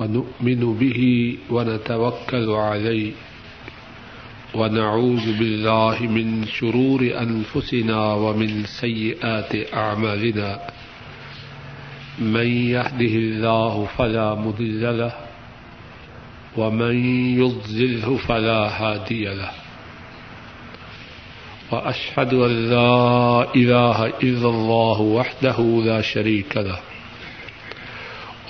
ونؤمن به ونتوكل عليه ونعوذ بالله من شرور أنفسنا ومن سيئات أعمالنا من يهده الله فلا مضل له ومن يضلله فلا هادي له وأشهد أن لا إله إلا الله وحده لا شريك له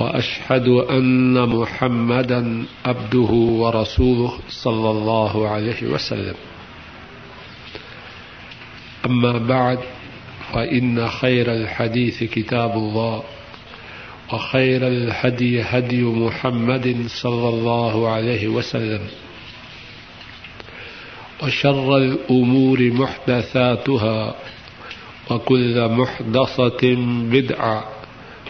وأشهد أن محمدا عبده ورسوله صلى الله عليه وسلم. أما بعد، فإن خير الحديث كتاب الله، وخير الهدي هدي محمد صلى الله عليه وسلم، وشر الأمور محدثاتها، وكل محدثة بدعة.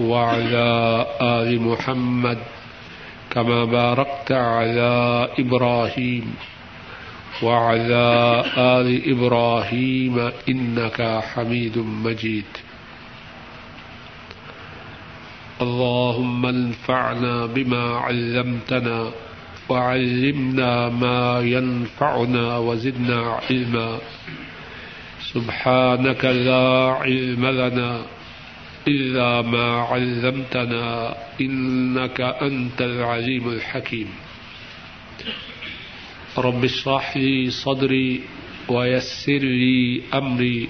وعلى آل محمد كما باركت على إبراهيم وعلى آل إبراهيم إنك حميد مجيد. اللهم انفعنا بما علمتنا وعلمنا ما ينفعنا وزدنا علما. سبحانك لا علم لنا إلا ما علمتنا إنك أنت العليم الحكيم رب اشرح لي صدري ويسر لي أمري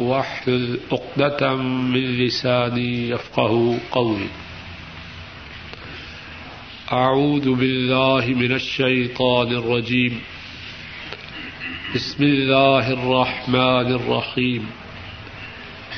واحلل عقدة من لساني يفقه قولي أعوذ بالله من الشيطان الرجيم بسم الله الرحمن الرحيم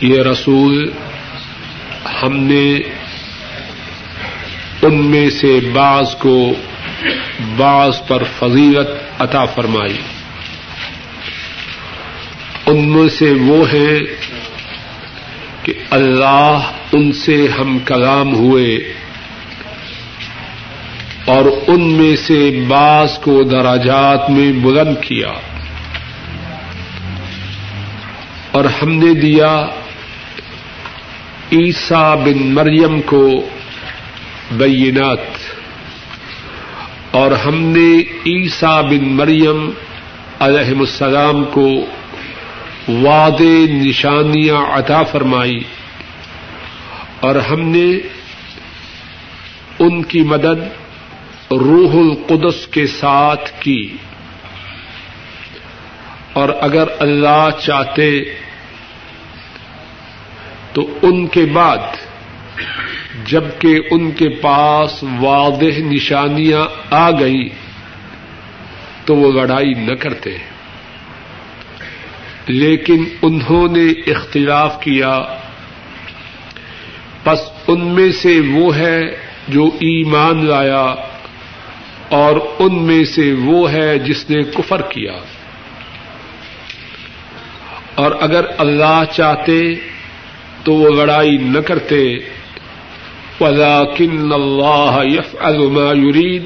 یہ رسول ہم نے ان میں سے بعض کو بعض پر فضیلت عطا فرمائی۔ ان میں سے وہ ہیں کہ اللہ ان سے ہم کلام ہوئے اور ان میں سے بعض کو دراجات میں بلند کیا۔ اور ہم نے دیا عیسا بن مریم کو بینات۔ اور ہم نے عیسا بن مریم علیہ السلام کو واد نشانیاں عطا فرمائی۔ اور ہم نے ان کی مدد روح القدس کے ساتھ کی۔ اور اگر اللہ چاہتے تو ان کے بعد جبکہ ان کے پاس واضح نشانیاں آ گئی تو وہ لڑائی نہ کرتے۔ لیکن انہوں نے اختلاف کیا۔ بس ان میں سے وہ ہے جو ایمان لایا اور ان میں سے وہ ہے جس نے کفر کیا۔ اور اگر اللہ چاہتے تو وہ لڑائی نہ کرتے۔ ولاکن اللہ یف ما یرید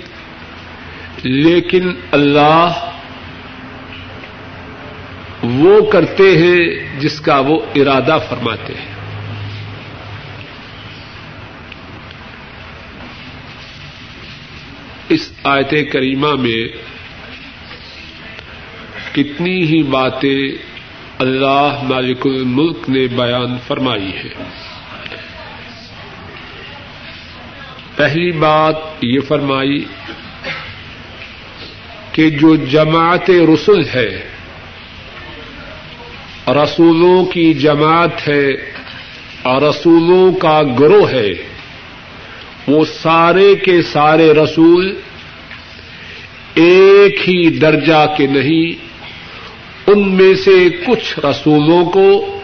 لیکن اللہ وہ کرتے ہیں جس کا وہ ارادہ فرماتے ہیں۔ اس آیت کریمہ میں کتنی ہی باتیں اللہ مالک الملک نے بیان فرمائی ہے۔ پہلی بات یہ فرمائی کہ جو جماعت رسول ہے، رسولوں کی جماعت ہے اور رسولوں کا گروہ ہے، وہ سارے کے سارے رسول ایک ہی درجہ کے نہیں ان میں سے کچھ رسولوں کو،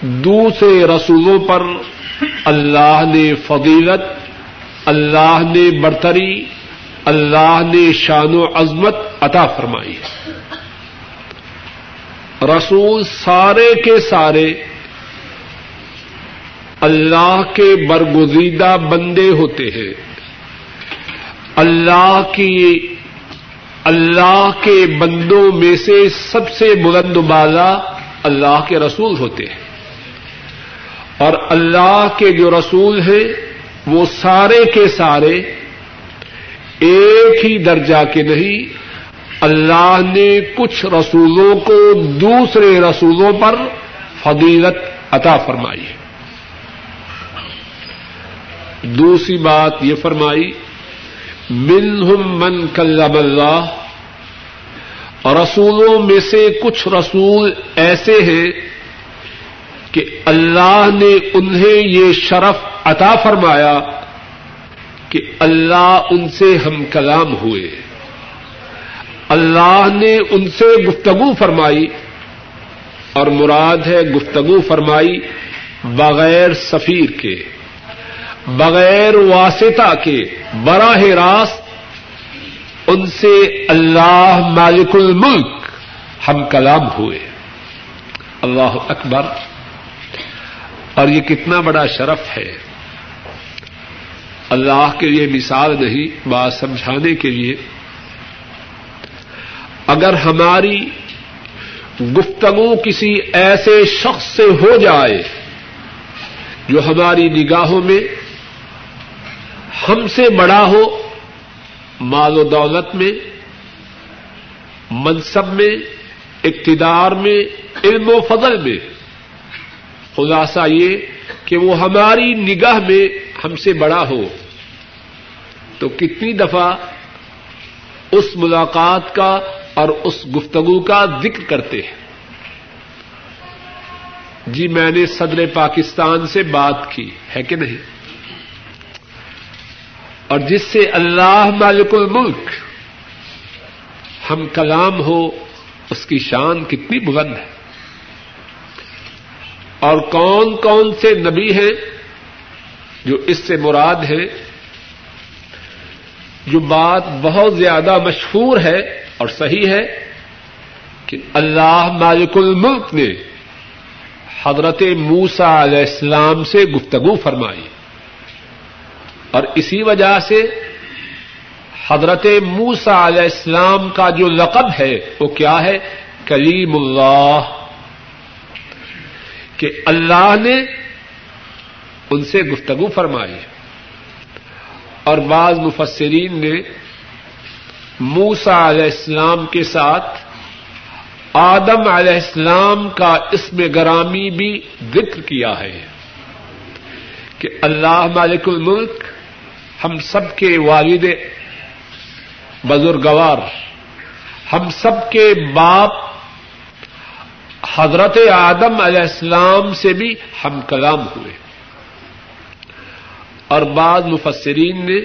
دوسرے رسولوں پر اللہ نے فضیلت، اللہ نے برتری، اللہ نے شان و عظمت عطا فرمائی رسول سارے کے سارے اللہ کے برگزیدہ بندے ہوتے ہیں۔ اللہ کی اللہ کے بندوں میں سے سب سے بلند بالا اللہ کے رسول ہوتے ہیں۔ اور اللہ کے جو رسول ہیں، وہ سارے کے سارے ایک ہی درجہ کے نہیں، اللہ نے کچھ رسولوں کو دوسرے رسولوں پر فضیلت عطا فرمائی۔ دوسری بات یہ فرمائی منہم من کلم اللہ. رسولوں میں سے کچھ رسول ایسے ہیں کہ اللہ نے انہیں یہ شرف عطا فرمایا کہ اللہ ان سے ہم کلام ہوئے. اللہ نے ان سے گفتگو فرمائی اور مراد ہے گفتگو فرمائی بغیر سفیر کے. بغیر واسطہ کے براہ راست ان سے اللہ مالک الملک ہم کلام ہوئے۔ اللہ اکبر۔ اور یہ کتنا بڑا شرف ہے۔ اللہ کے لیے مثال نہیں، بات سمجھانے کے لیے۔ اگر ہماری گفتگو کسی ایسے شخص سے ہو جائے جو ہماری نگاہوں میں ہم سے بڑا ہو مال و دولت میں، منصب میں، اقتدار میں، علم و فضل میں۔ خلاصہ یہ کہ وہ ہماری نگاہ میں ہم سے بڑا ہو۔ تو کتنی دفعہ اس ملاقات کا اور اس گفتگو کا ذکر کرتے ہیں۔ جی میں نے صدر پاکستان سے بات کی، ہے کہ نہیں؟ اور جس سے اللہ مالک الملک، ہم کلام ہو، اس کی شان کتنی بلند ہے۔ اور کون کون سے نبی ہیں جو اس سے مراد ہے جو بات بہت زیادہ مشہور ہے اور صحیح ہے کہ اللہ مالک الملک نے حضرت موسا علیہ السلام سے گفتگو فرمائی۔ اور اسی وجہ سے حضرت موسا علیہ السلام کا جو لقب ہے وہ کیا ہے؟ کلیم اللہ۔ کہ اللہ نے ان سے گفتگو فرمائی۔ اور بعض مفسرین نے موسا علیہ السلام کے ساتھ آدم علیہ السلام کا اسم گرامی بھی ذکر کیا ہے کہ اللہ مالک الملک ہم سب کے والد بزرگوار، ہم سب کے باپ حضرت آدم علیہ السلام سے بھی ہم کلام ہوئے۔ اور بعض مفسرین نے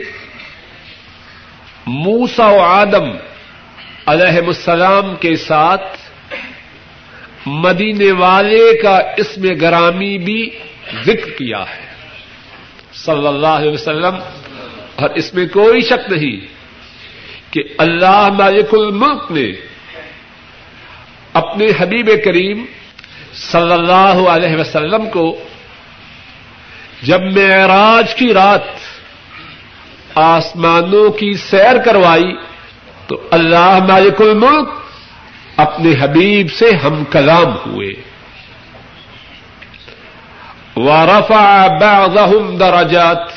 موسا و آدم علیہ السلام کے ساتھ مدینے والے کا اسم گرامی بھی ذکر کیا ہے۔ صلی اللہ علیہ وسلم اور اس میں کوئی شک نہیں کہ اللہ مالک الملک نے اپنے حبیب کریم صلی اللہ علیہ وسلم کو جب معراج کی رات آسمانوں کی سیر کروائی تو اللہ مالک الملک اپنے حبیب سے ہم کلام ہوئے۔ بعضهم درجات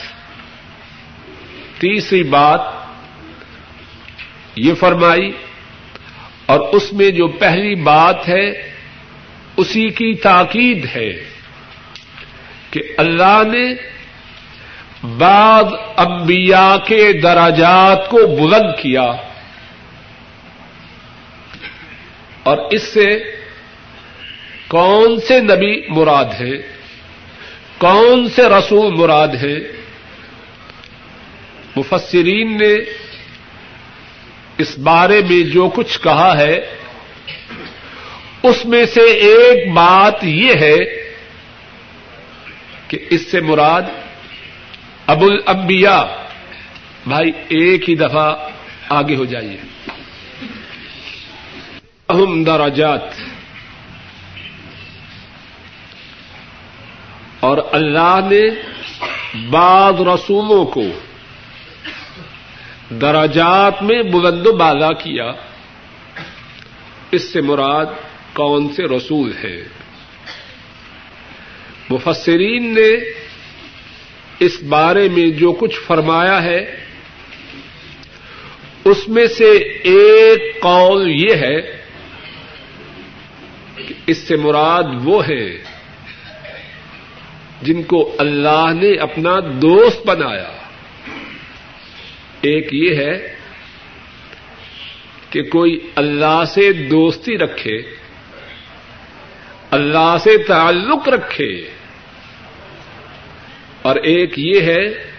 تیسری بات یہ فرمائی اور اس میں جو پہلی بات ہے اسی کی تاکید ہے کہ اللہ نے بعض انبیاء کے دراجات کو بلند کیا اور اس سے کون سے نبی مراد ہیں؟ کون سے رسول مراد ہیں؟ مفسرین نے اس بارے میں جو کچھ کہا ہے، اس میں سے ایک بات یہ ہے کہ اس سے مراد ابو الانبیاء، بھائی ایک ہی دفعہ آگے ہو جائیے۔ اہم دراجات اور اللہ نے بعض رسولوں کو دراجات میں بلند و بالا کیا۔ اس سے مراد کون سے رسول ہیں؟ مفسرین نے اس بارے میں جو کچھ فرمایا ہے، اس میں سے ایک قول یہ ہے کہ اس سے مراد وہ ہے جن کو اللہ نے اپنا دوست بنایا۔ ایک یہ ہے کہ کوئی اللہ سے دوستی رکھے، اللہ سے تعلق رکھے، اور ایک یہ ہے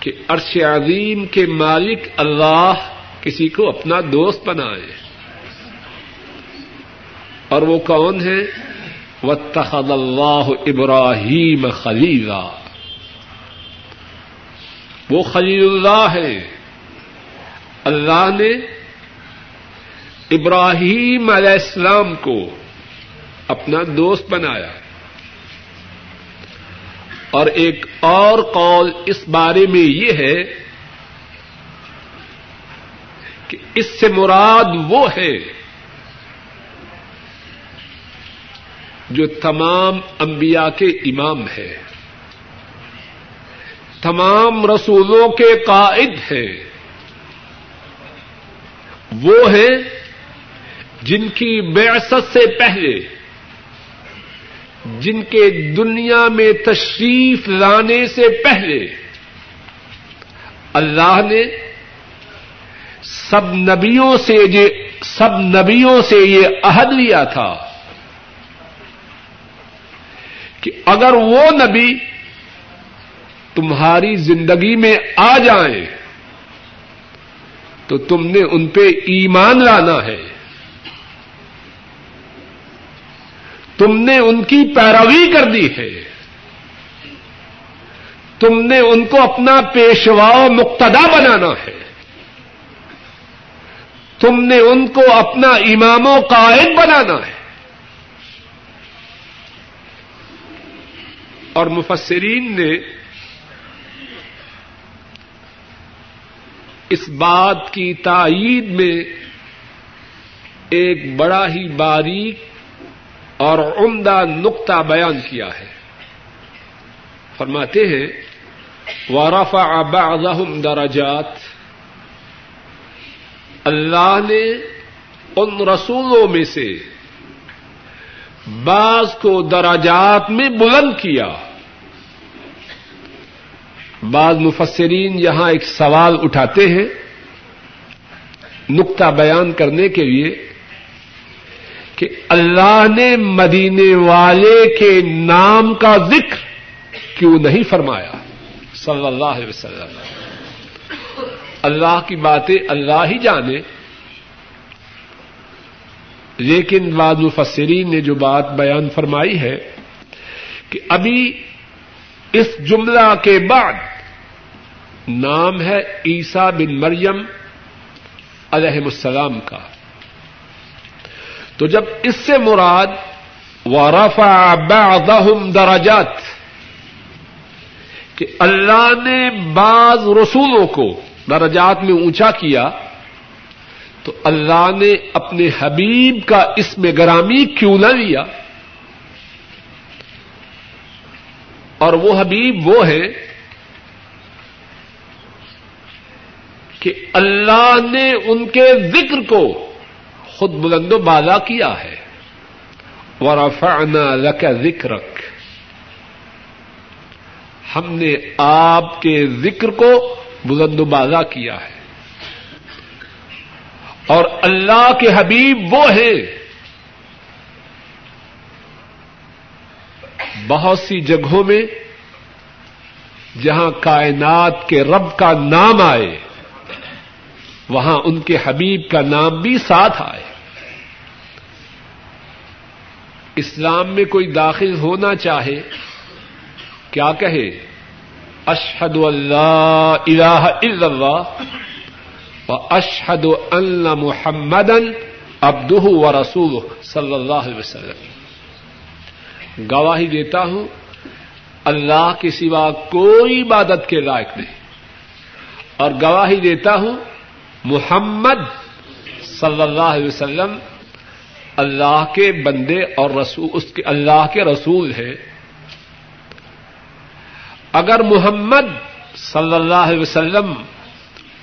کہ عرش عظیم کے مالک اللہ کسی کو اپنا دوست بنائے۔ اور وہ کون ہے وَاتَّخَذَ اللَّهُ ابراہیم خلیلا وہ خلیل اللہ ہے۔ اللہ نے ابراہیم علیہ السلام کو اپنا دوست بنایا۔ اور ایک اور قول اس بارے میں یہ ہے کہ اس سے مراد وہ ہے جو تمام انبیاء کے امام ہے۔ تمام رسولوں کے قائد ہیں۔ وہ ہیں جن کی بیست سے پہلے، جن کے دنیا میں تشریف لانے سے پہلے۔ اللہ نے سب نبیوں سے سب نبیوں سے یہ عہد لیا تھا کہ اگر وہ نبی تمہاری زندگی میں آ جائیں تو تم نے ان پہ ایمان لانا ہے۔ تم نے ان کی پیروی کر دی ہے۔ تم نے ان کو اپنا پیشوا مقتدا بنانا ہے۔ تم نے ان کو اپنا امام و قائد بنانا ہے۔ اور مفسرین نے اس بات کی تائید میں ایک بڑا ہی باریک اور عمدہ نقطہ بیان کیا ہے۔ فرماتے ہیں وارفا بعضهم درجات۔ اللہ نے ان رسولوں میں سے بعض کو دراجات میں بلند کیا۔ بعض مفسرین یہاں ایک سوال اٹھاتے ہیں نقطہ بیان کرنے کے لیے کہ اللہ نے مدینے والے کے نام کا ذکر کیوں نہیں فرمایا؟ صلی اللہ علیہ وسلم۔ اللہ کی باتیں اللہ ہی جانے۔ لیکن بعض مفسرین نے جو بات بیان فرمائی ہے کہ ابھی اس جملہ کے بعد نام ہے عیسا بن مریم علیہ السلام کا۔ تو جب اس سے مراد ورفع بعضهم درجات کہ اللہ نے بعض رسولوں کو درجات میں اونچا کیا، تو اللہ نے اپنے حبیب کا اس میں گرامی کیوں نہ لیا؟ اور وہ حبیب وہ ہے کہ اللہ نے ان کے ذکر کو خود بلند و بالا کیا ہے۔ ورفعنا لك ذکرک ہم نے آپ کے ذکر کو بلند و بالا کیا ہے۔ اور اللہ کے حبیب وہ ہیں۔ بہت سی جگہوں میں جہاں کائنات کے رب کا نام آئے۔ وہاں ان کے حبیب کا نام بھی ساتھ آئے۔ اسلام میں کوئی داخل ہونا چاہے، کیا کہے؟ اشحد اللہ الہ الا اللہ و اشحد اللہ محمد ابدہ و رسول صلی اللہ علیہ وسلم۔ گواہی دیتا ہوں، اللہ کے سوا کوئی عبادت کے لائق نہیں۔ اور گواہی دیتا ہوں محمد صلی اللہ علیہ وسلم اللہ کے بندے اور رسول، اس کے اللہ کے رسول ہے اگر محمد صلی اللہ علیہ وسلم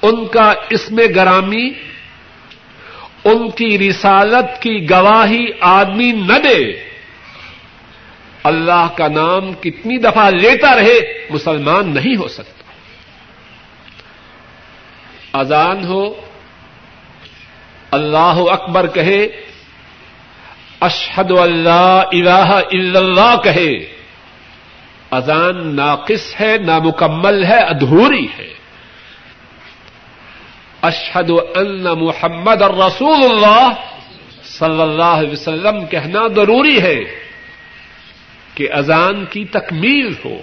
ان کا اسم گرامی، ان کی رسالت کی گواہی آدمی نہ دے، اللہ کا نام کتنی دفعہ لیتا رہے، مسلمان نہیں ہو سکتا۔ اذان ہو، اللہ اکبر کہے اشحد اللہ الہ الا اللہ کہے، اذان ناقص ہے، نامکمل ہے، ادھوری ہے۔ اشحد ان محمد الرسول اللہ صلی اللہ علیہ وسلم کہنا ضروری ہے کہ اذان کی تکمیل ہو۔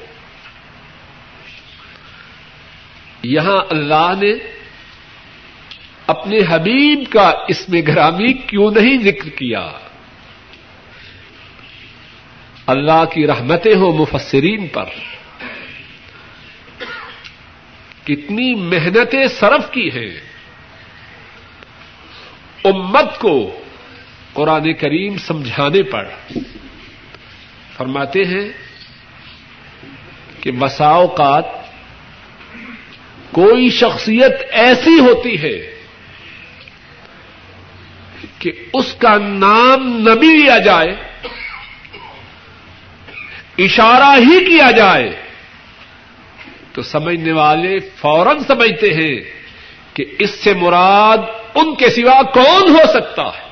یہاں اللہ نے اپنے حبیب کا اس میں گرامی کیوں نہیں ذکر کیا؟ اللہ کی رحمتیں ہو مفسرین پر۔ کتنی محنتیں صرف کی ہیں۔ امت کو قرآن کریم سمجھانے پر۔ فرماتے ہیں کہ مساوقات کوئی شخصیت ایسی ہوتی ہے کہ اس کا نام نبی لیا جائے، اشارہ ہی کیا جائے، تو سمجھنے والے فوراً سمجھتے ہیں کہ اس سے مراد ان کے سوا کون ہو سکتا ہے۔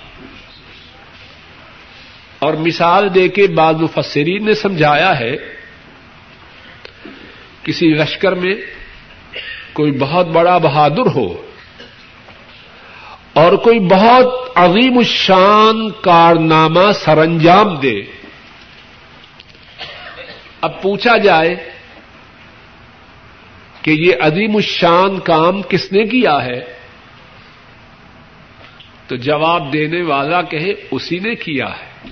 اور مثال دے کے بعض مفسرین نے سمجھایا ہے، کسی لشکر میں کوئی بہت بڑا بہادر ہو اور کوئی بہت عظیم الشان کارنامہ سر انجام دے۔ اب پوچھا جائے کہ یہ عظیم الشان کام کس نے کیا ہے؟ تو جواب دینے والا کہے، اسی نے کیا ہے۔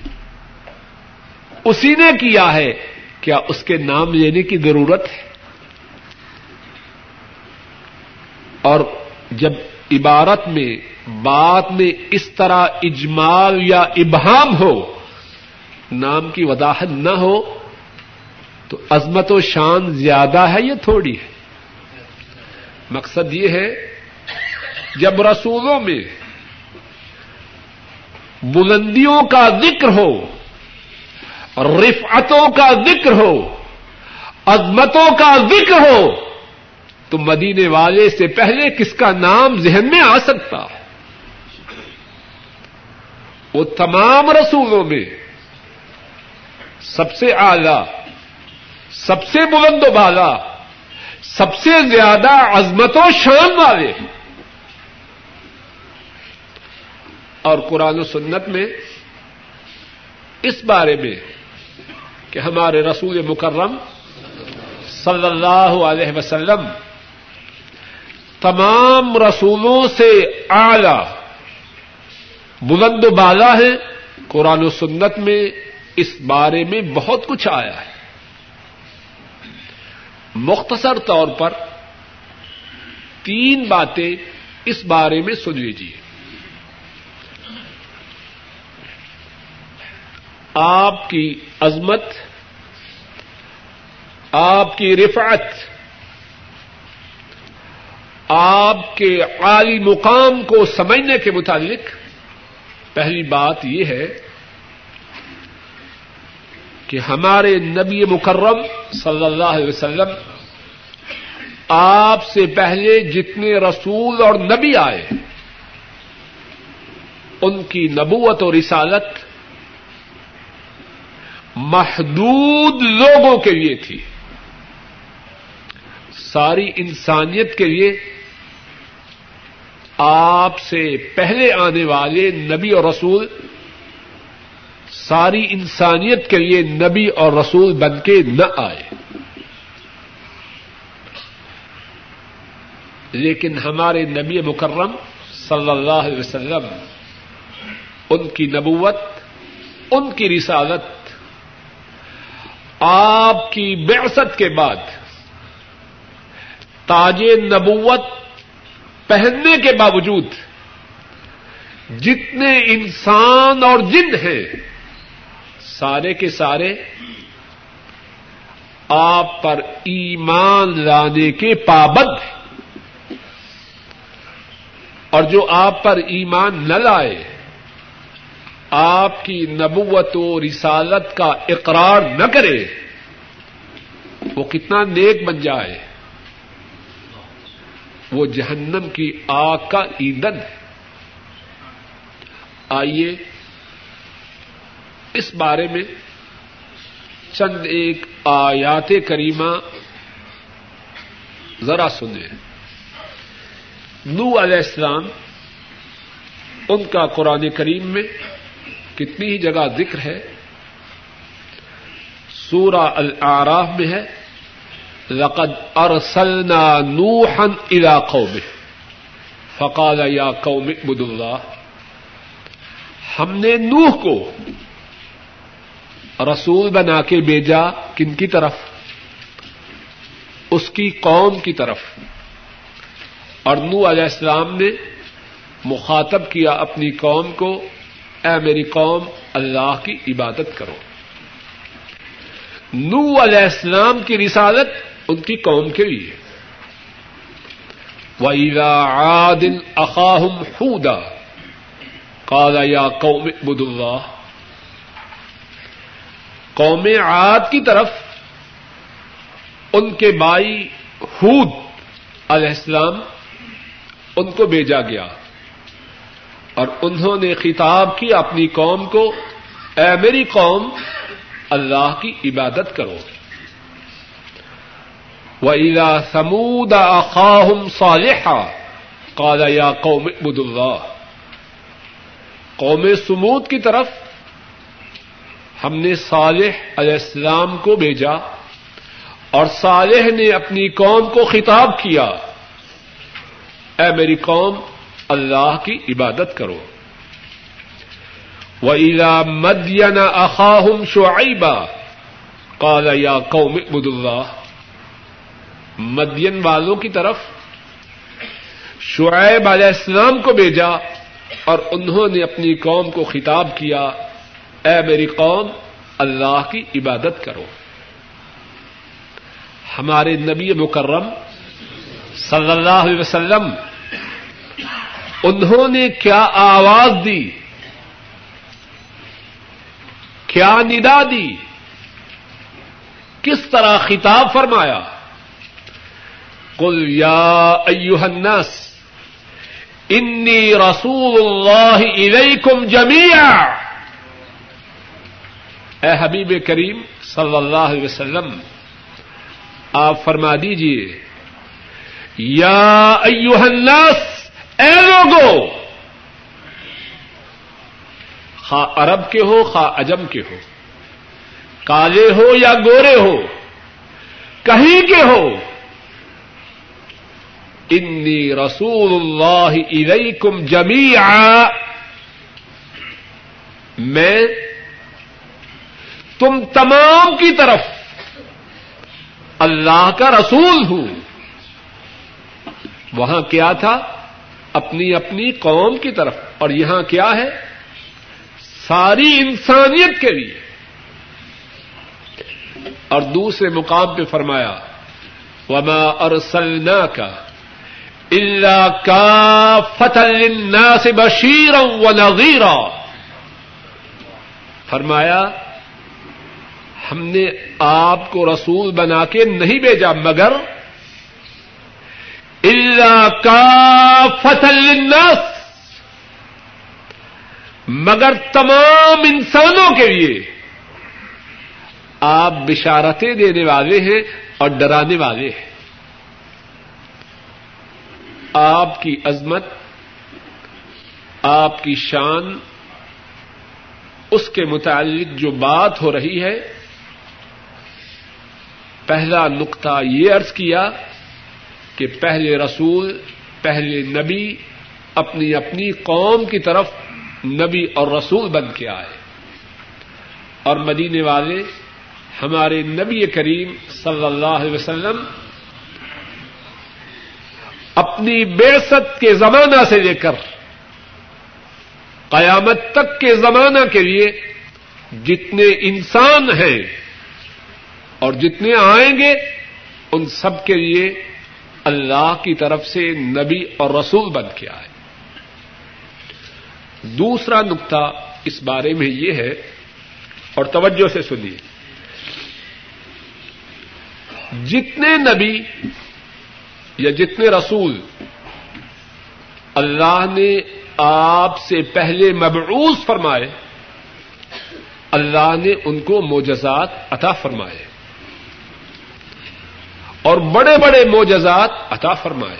اسی نے کیا ہے۔ کیا اس کے نام لینے کی ضرورت ہے؟ اور جب عبارت میں بات میں اس طرح اجمال یا ابہام ہو، نام کی وضاحت نہ ہو، تو عظمت و شان زیادہ ہے یا تھوڑی ہے؟ مقصد یہ ہے، جب رسولوں میں بلندیوں کا ذکر ہو، رفعتوں کا ذکر ہو، عظمتوں کا ذکر ہو، تو مدینے والے سے پہلے کس کا نام ذہن میں آ سکتا؟ وہ تمام رسولوں میں سب سے اعلی، سب سے بلند و بالا، سب سے زیادہ عظمت و شان والے اور قرآن و سنت میں اس بارے میں کہ ہمارے رسول مکرم صلی اللہ علیہ وسلم تمام رسولوں سے اعلی بلند و بالا ہے۔ قرآن و سنت میں اس بارے میں بہت کچھ آیا ہے۔ مختصر طور پر تین باتیں اس بارے میں سن لیجیے آپ کی عظمت، آپ کی رفعت، آپ کے عالی مقام کو سمجھنے کے متعلق پہلی بات یہ ہے کہ ہمارے نبی مکرم صلی اللہ علیہ وسلم آپ سے پہلے جتنے رسول اور نبی آئے، ان کی نبوت اور رسالت محدود لوگوں کے لیے تھی۔ ساری انسانیت کے لیے آپ سے پہلے آنے والے نبی اور رسول ساری انسانیت کے لیے نبی اور رسول بن کے نہ آئے۔ لیکن ہمارے نبی مکرم صلی اللہ علیہ وسلم، ان کی نبوت، ان کی رسالت، آپ کی بعثت کے بعد تاج نبوت پہننے کے باوجود جتنے انسان اور جن ہیں، سارے کے سارے آپ پر ایمان لانے کے پابند ہیں۔ اور جو آپ پر ایمان نہ لائے، آپ کی نبوت و رسالت کا اقرار نہ کرے، وہ کتنا نیک بن جائے۔ وہ جہنم کی آگ کا ایندھن ہے۔ آئیے اس بارے میں چند ایک آیات کریمہ ذرا سنیں۔ نو علیہ السلام، ان کا قرآن کریم میں کتنی ہی جگہ ذکر ہے۔ سورہ الاعراف میں ہے۔ لقد ارسلنا نوحا الى قومه. فقال یا قوم اعبدوا اللہ ہم نے نوح کو رسول بنا کے بھیجا کن کی طرف؟ اس کی قوم کی طرف. اور نو علیہ السلام نے مخاطب کیا اپنی قوم کو، اے میری قوم، اللہ کی عبادت کرو۔ نو علیہ السلام کی رسالت ان کی قوم کے لیے۔ وَإِذَا عَادٍ أَخَاهُمْ حُودًا، قَالَ يَا قَوْمِ اعْبُدُوا اللَّهَ۔ قوم عاد کی طرف ان کے بائی ہود علیہ السلام ان کو بھیجا گیا۔ اور انہوں نے خطاب کی اپنی قوم کو، اے میری قوم، اللہ کی عبادت کرو۔ وَإِذَا ثَمُودَ أَخَاهُمْ صَالِحًا قَالَ يَا قَوْمِ اعْبُدُوا اللَّهَ۔ قوم سمود کی طرف ہم نے صالح علیہ السلام کو بھیجا اور صالح نے اپنی قوم کو خطاب کیا۔ اے میری قوم، اللہ کی عبادت کرو۔ وَإِذَا مَدْيَنَ أَخَاهُمْ شُعَيْبًا قَالَ يَا قَوْمِ اعْبُدُوا اللَّهَ۔ مدین والوں کی طرف شعیب علیہ السلام کو بھیجا اور انہوں نے اپنی قوم کو خطاب کیا، اے میری قوم، اللہ کی عبادت کرو۔ ہمارے نبی مکرم صلی اللہ علیہ وسلم، انہوں نے کیا آواز دی؟ کیا ندا دی؟ کس طرح خطاب فرمایا؟ کل یا ایوہ الناس انی رسول اللہ الیکم جمیعا اے حبیب کریم صلی اللہ علیہ وسلم، آپ فرما دیجیے یا ایوہ الناس، اے لوگو خا عرب کے ہو خا عجم کے ہو، کالے ہو یا گورے ہو، کہیں کے ہو انی رسول اللہ الیکم جمیعا میں تم تمام کی طرف اللہ کا رسول ہوں۔ وہاں کیا تھا؟ اپنی اپنی قوم کی طرف۔ اور یہاں کیا ہے؟ ساری انسانیت کے لیے۔ اور دوسرے مقام پہ فرمایا، وما ارسلنا کا اللہ کا فتح سے بشیر و نغیرا فرمایا، ہم نے آپ کو رسول بنا کے نہیں بھیجا، مگر اللہ کا فتح الناس مگر تمام انسانوں کے لیے۔ آپ بشارتیں دینے والے ہیں اور ڈرانے والے ہیں۔ آپ کی عظمت، آپ کی شان، اس کے متعلق جو بات ہو رہی ہے، پہلا نقطہ یہ عرض کیا کہ پہلے رسول، پہلے نبی اپنی اپنی قوم کی طرف نبی اور رسول بن کے آئے۔ اور مدینے والے، ہمارے نبی کریم صلی اللہ علیہ وسلم اپنی بےست کے زمانہ سے لے کر قیامت تک کے زمانہ کے لیے جتنے انسان ہیں اور جتنے آئیں گے، ان سب کے لیے اللہ کی طرف سے نبی اور رسول بن کے آئے۔ دوسرا نقطہ اس بارے میں یہ ہے، اور توجہ سے سنیے۔ جتنے نبی یا جتنے رسول اللہ نے آپ سے پہلے مبعوث فرمائے، اللہ نے ان کو موجزات عطا فرمائے۔ اور بڑے بڑے موجزات عطا فرمائے۔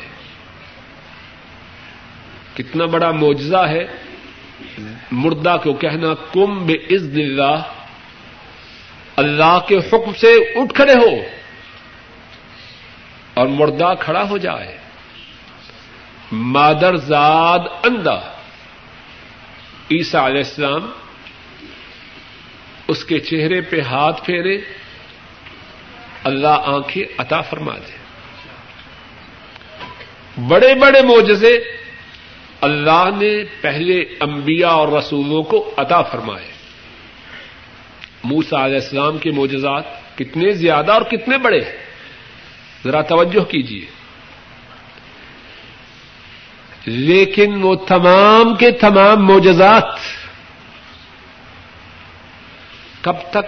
کتنا بڑا موجزہ ہے۔ مردہ کو کہنا، کم بے عزد اللہ اللہ کے حکم سے اٹھ کھڑے ہو۔ اور مردہ کھڑا ہو جائے۔ مادر زاد اندہ۔ عیسیٰ علیہ السلام اس کے چہرے پہ ہاتھ پھیرے۔ اللہ آنکھیں عطا فرما دے۔ بڑے بڑے معجزے اللہ نے پہلے انبیاء اور رسولوں کو عطا فرمائے۔ موسا علیہ السلام کے معجزات کتنے زیادہ اور کتنے بڑے۔ ہیں ذرا توجہ کیجیے لیکن وہ تمام کے تمام معجزات کب تک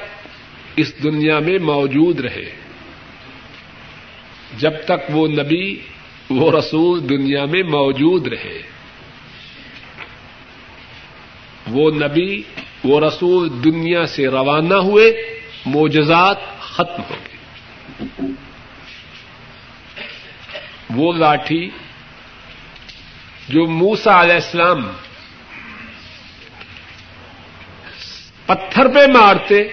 اس دنیا میں موجود رہے؟ جب تک وہ نبی، وہ رسول دنیا میں موجود رہے۔ وہ نبی، وہ رسول دنیا سے روانہ ہوئے موجزات ختم ہو گئے۔ وہ لاٹھی جو موسا علیہ السلام پتھر پہ مارتے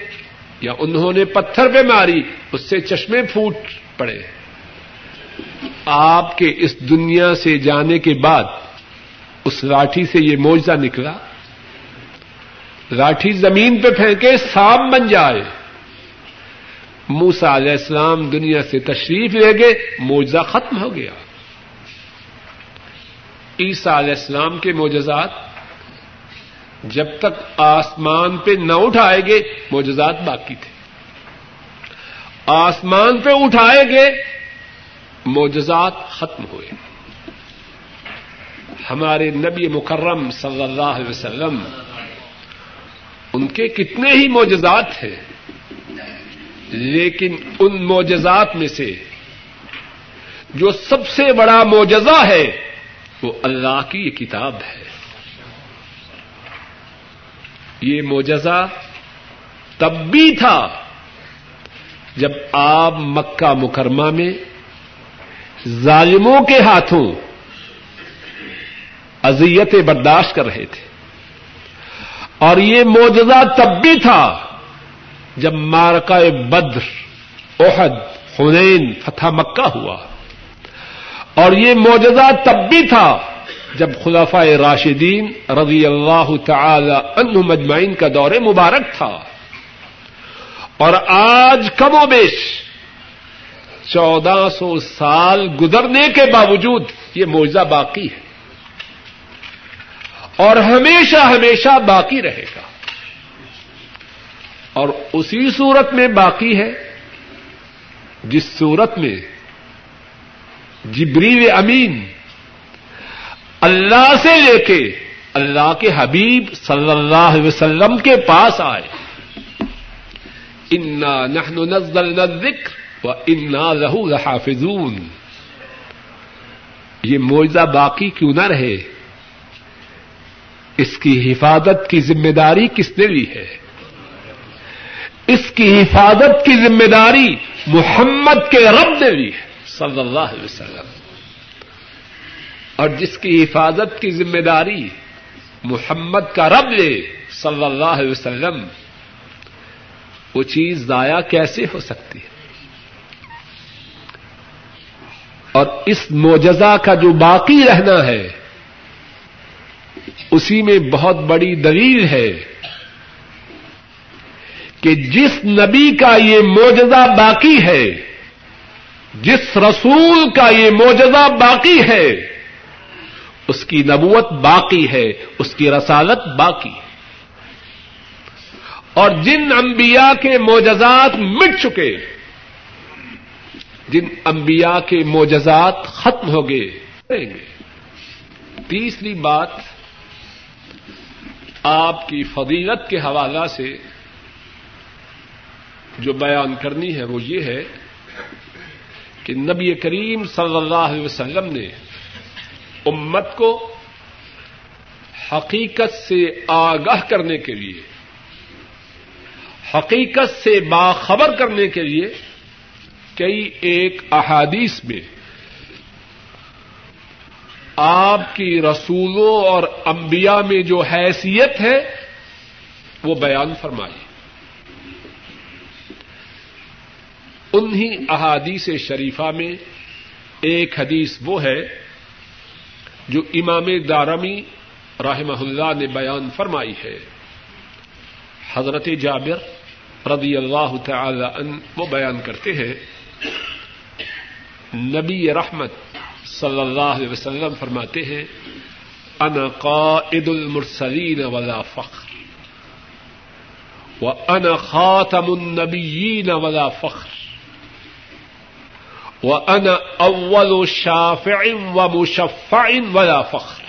یا انہوں نے پتھر پہ ماری، اس سے چشمے پھوٹ پڑے۔ آپ کے اس دنیا سے جانے کے بعد اس لاٹھی سے یہ موجہ نکلا۔ لاٹھی زمین پہ پھینکے سام بن جائے۔ موسا علیہ السلام دنیا سے تشریف لے گئے موجزہ ختم ہو گیا۔ عیسیٰ علیہ السلام کے موجزات جب تک آسمان پہ نہ اٹھائے گے موجزات باقی تھے۔ آسمان پہ اٹھائے گے موجزات ختم ہوئے۔ ہمارے نبی مکرم صلی اللہ علیہ وسلم، ان کے کتنے ہی موجزات ہیں۔ لیکن ان موجزات میں سے جو سب سے بڑا موجزہ ہے، وہ اللہ کی یہ کتاب ہے۔ یہ موجزہ تب بھی تھا جب آپ مکہ مکرمہ میں ظالموں کے ہاتھوں اذیتیں برداشت کر رہے تھے۔ اور یہ موجزہ تب بھی تھا جب مارکا بدر اوہد حنین، فتح مکہ ہوا۔ اور یہ موجزہ تب بھی تھا جب خلافہ راشدین رضی اللہ تعالی عنہ مجمعین کا دور مبارک تھا۔ اور آج کم و بیش چودہ سو سال گزرنے کے باوجود یہ موجزہ باقی ہے۔ اور ہمیشہ ہمیشہ باقی رہے گا۔ اور اسی صورت میں باقی ہے جس صورت میں جبریل امین اللہ سے لے کے اللہ کے حبیب صلی اللہ علیہ وسلم کے پاس آئے۔ انا نحن نزلنا الذکر و انا لہو لحافظون۔ یہ معجزہ باقی کیوں نہ رہے؟ اس کی حفاظت کی ذمہ داری کس نے لی ہے؟ اس کی حفاظت کی ذمہ داری محمد کے رب نے لی ہے۔ صلی اللہ علیہ وسلم۔ اور جس کی حفاظت کی ذمہ داری محمد کا رب لے صلی اللہ علیہ وسلم، وہ چیز ضائع کیسے ہو سکتی ہے؟ اور اس موجزہ کا جو باقی رہنا ہے، اسی میں بہت بڑی دلیل ہے۔ کہ جس نبی کا یہ موجزہ باقی ہے، جس رسول کا یہ موجزہ باقی ہے، اس کی نبوت باقی ہے، اس کی رسالت باقی ہے۔ اور جن انبیاء کے موجزات مٹ چکے، جن انبیاء کے موجزات ختم ہو گئے۔ تیسری بات، آپ کی فضیلت کے حوالہ سے جو بیان کرنی ہے وہ یہ ہے کہ نبی کریم صلی اللہ علیہ وسلم نے امت کو حقیقت سے آگاہ کرنے کے لیے، حقیقت سے باخبر کرنے کے لیے کئی ایک احادیث میں آپ کی رسولوں اور انبیاء میں جو حیثیت ہے وہ بیان فرمائی۔ انہی احادیث شریفہ میں ایک حدیث وہ ہے جو امام دارمی رحمہ اللہ نے بیان فرمائی ہے۔ حضرت جابر رضی اللہ تعالی عنہ وہ بیان کرتے ہیں۔ نبی رحمت صلی اللہ علیہ وسلم فرماتے ہیں، انا قائد المرسلین ولا فخر و ان خاتم النبیین ولا فخر و ان اول شافع و مشفع ولا فخر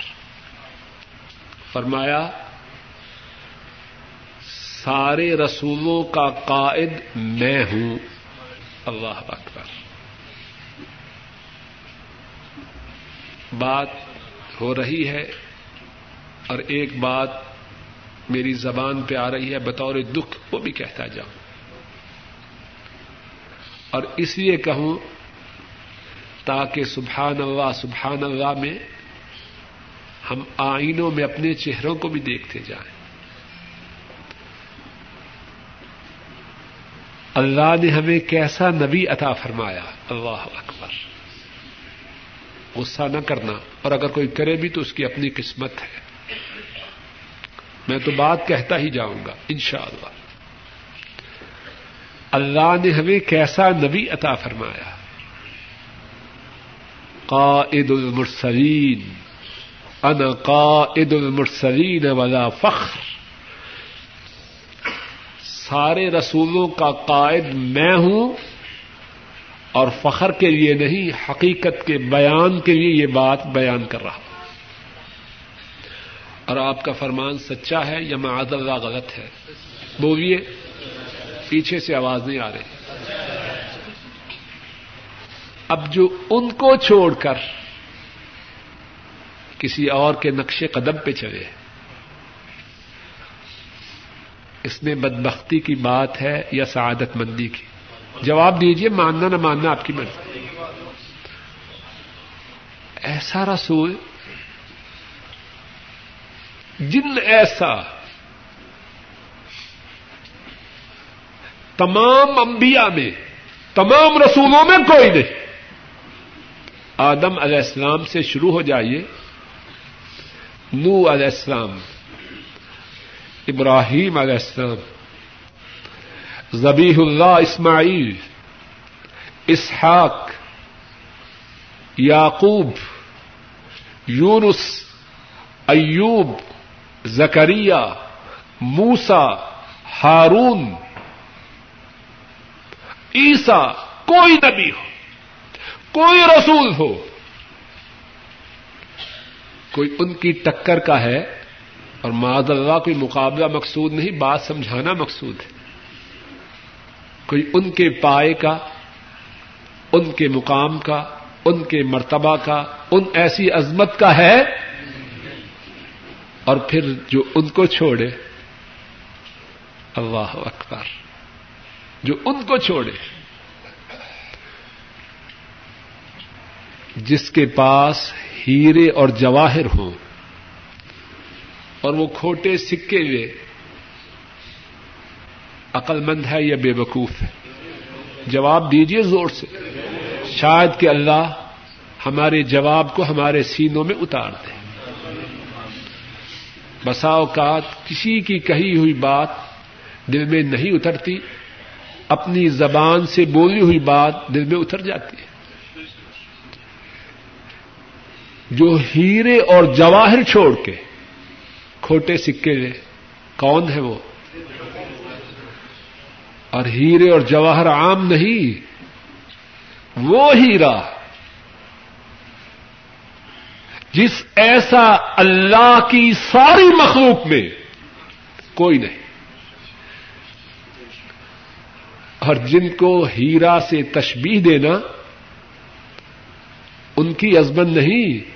فرمایا، سارے رسولوں کا قائد میں ہوں۔ اللہ اکبر۔ بات ہو رہی ہے اور ایک بات میری زبان پہ آ رہی ہے، بطور دکھ وہ بھی کہتا جاؤں۔ اور اس لیے کہوں تاکہ سبحان اللہ سبحان اللہ میں ہم آئینوں میں اپنے چہروں کو بھی دیکھتے جائیں۔ اللہ نے ہمیں کیسا نبی عطا فرمایا؟ اللہ اکبر۔ غصہ نہ کرنا۔ اور اگر کوئی کرے بھی تو اس کی اپنی قسمت ہے۔ میں تو بات کہتا ہی جاؤں گا، انشاءاللہ۔ اللہ اللہ نے ہمیں کیسا نبی عطا فرمایا؟ قائد المرسلین، انا قائد المرسلین ولا فخر۔ سارے رسولوں کا قائد میں ہوں اور فخر کے لیے نہیں، حقیقت کے بیان کے لیے یہ بات بیان کر رہا اور آپ کا فرمان سچا ہے یا معاذ اللہ غلط ہے؟ بولیے، پیچھے سے آواز نہیں آ رہی۔ اب جو ان کو چھوڑ کر کسی اور کے نقش قدم پہ چلے، اس میں بدبختی کی بات ہے یا سعادت مندی کی؟ جواب دیجیے ماننا نہ ماننا آپ کی مرضی۔ ایسا رسول، جن ایسا تمام انبیاء میں، تمام رسولوں میں کوئی نہیں۔ آدم علیہ السلام سے شروع ہو جائیے۔ نو علیہ السلام، ابراہیم علیہ السلام زبیح اللہ اسماعیل، اسحاق، یعقوب، یونس، ایوب، زکریہ موسا ہارون عیسا کوئی نبی ہو۔ کوئی رسول ہو۔ کوئی ان کی ٹکر کا ہے اور معذ اللہ کوئی مقابلہ مقصود نہیں، بات سمجھانا مقصود ہے۔ کوئی ان کے پائے کا، ان کے مقام کا، ان کے مرتبہ کا، ان ایسی عظمت کا ہے۔ اور پھر جو ان کو چھوڑے، اللہ اکبر۔ جو ان کو چھوڑے۔ جس کے پاس ہیرے اور جواہر ہوں اور وہ کھوٹے سکے ہوئے عقل مند ہے یا بے وقوف ہے؟ جواب دیجیے زور سے۔ شاید کہ اللہ ہمارے جواب کو ہمارے سینوں میں اتار دے۔ بسا اوقات کسی کی کہی ہوئی بات دل میں نہیں اترتی، اپنی زبان سے بولی ہوئی بات دل میں اتر جاتی ہے۔ جو ہیرے اور جواہر چھوڑ کے کھوٹے سکے لے کون ہے وہ؟ اور ہیرے اور جواہر عام نہیں، وہ ہیرا جس ایسا اللہ کی ساری مخلوق میں کوئی نہیں۔ اور جن کو ہیرا سے تشبیح دینا ان کی عظمت نہیں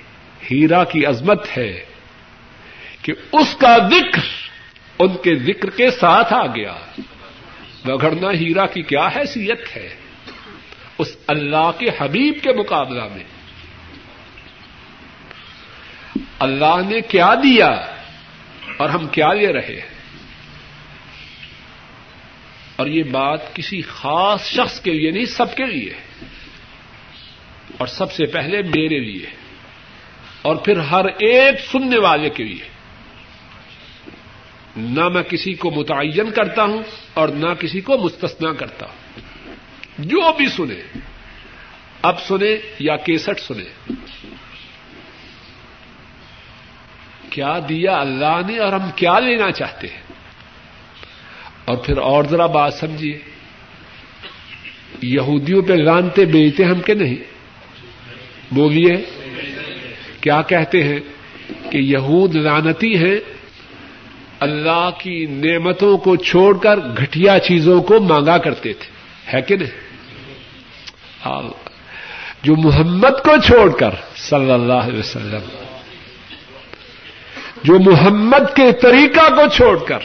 ہیرا کی عظمت ہے کہ اس کا ذکر ان کے ذکر کے ساتھ آ گیا۔ بگڑنا ہیرا کی کیا حیثیت ہے؟ اس اللہ کے حبیب کے مقابلہ میں۔ اللہ نے کیا دیا اور ہم کیا لے رہے ہیں؟ اور یہ بات کسی خاص شخص کے لیے نہیں، سب کے لیے۔ اور سب سے پہلے میرے لیے۔ اور پھر ہر ایک سننے والے کے لیے۔ نہ میں کسی کو متعین کرتا ہوں اور نہ کسی کو مستثنا کرتا ہوں۔ جو بھی سنے، اب سنے یا کیسٹ سنے۔ کیا دیا اللہ نے اور ہم کیا لینا چاہتے ہیں؟ اور پھر اور ذرا بات سمجھیے۔ یہودیوں پہ لانتے بیچتے ہم کہ نہیں؟ بولیے۔ کیا کہتے ہیں کہ یہود لانتی ہیں؟ اللہ کی نعمتوں کو چھوڑ کر گٹیا چیزوں کو مانگا کرتے تھے۔ ہے کہ نہیں؟ ہاں۔ جو محمد کو چھوڑ کر، صلی اللہ علیہ وسلم۔ جو محمد کے طریقہ کو چھوڑ کر۔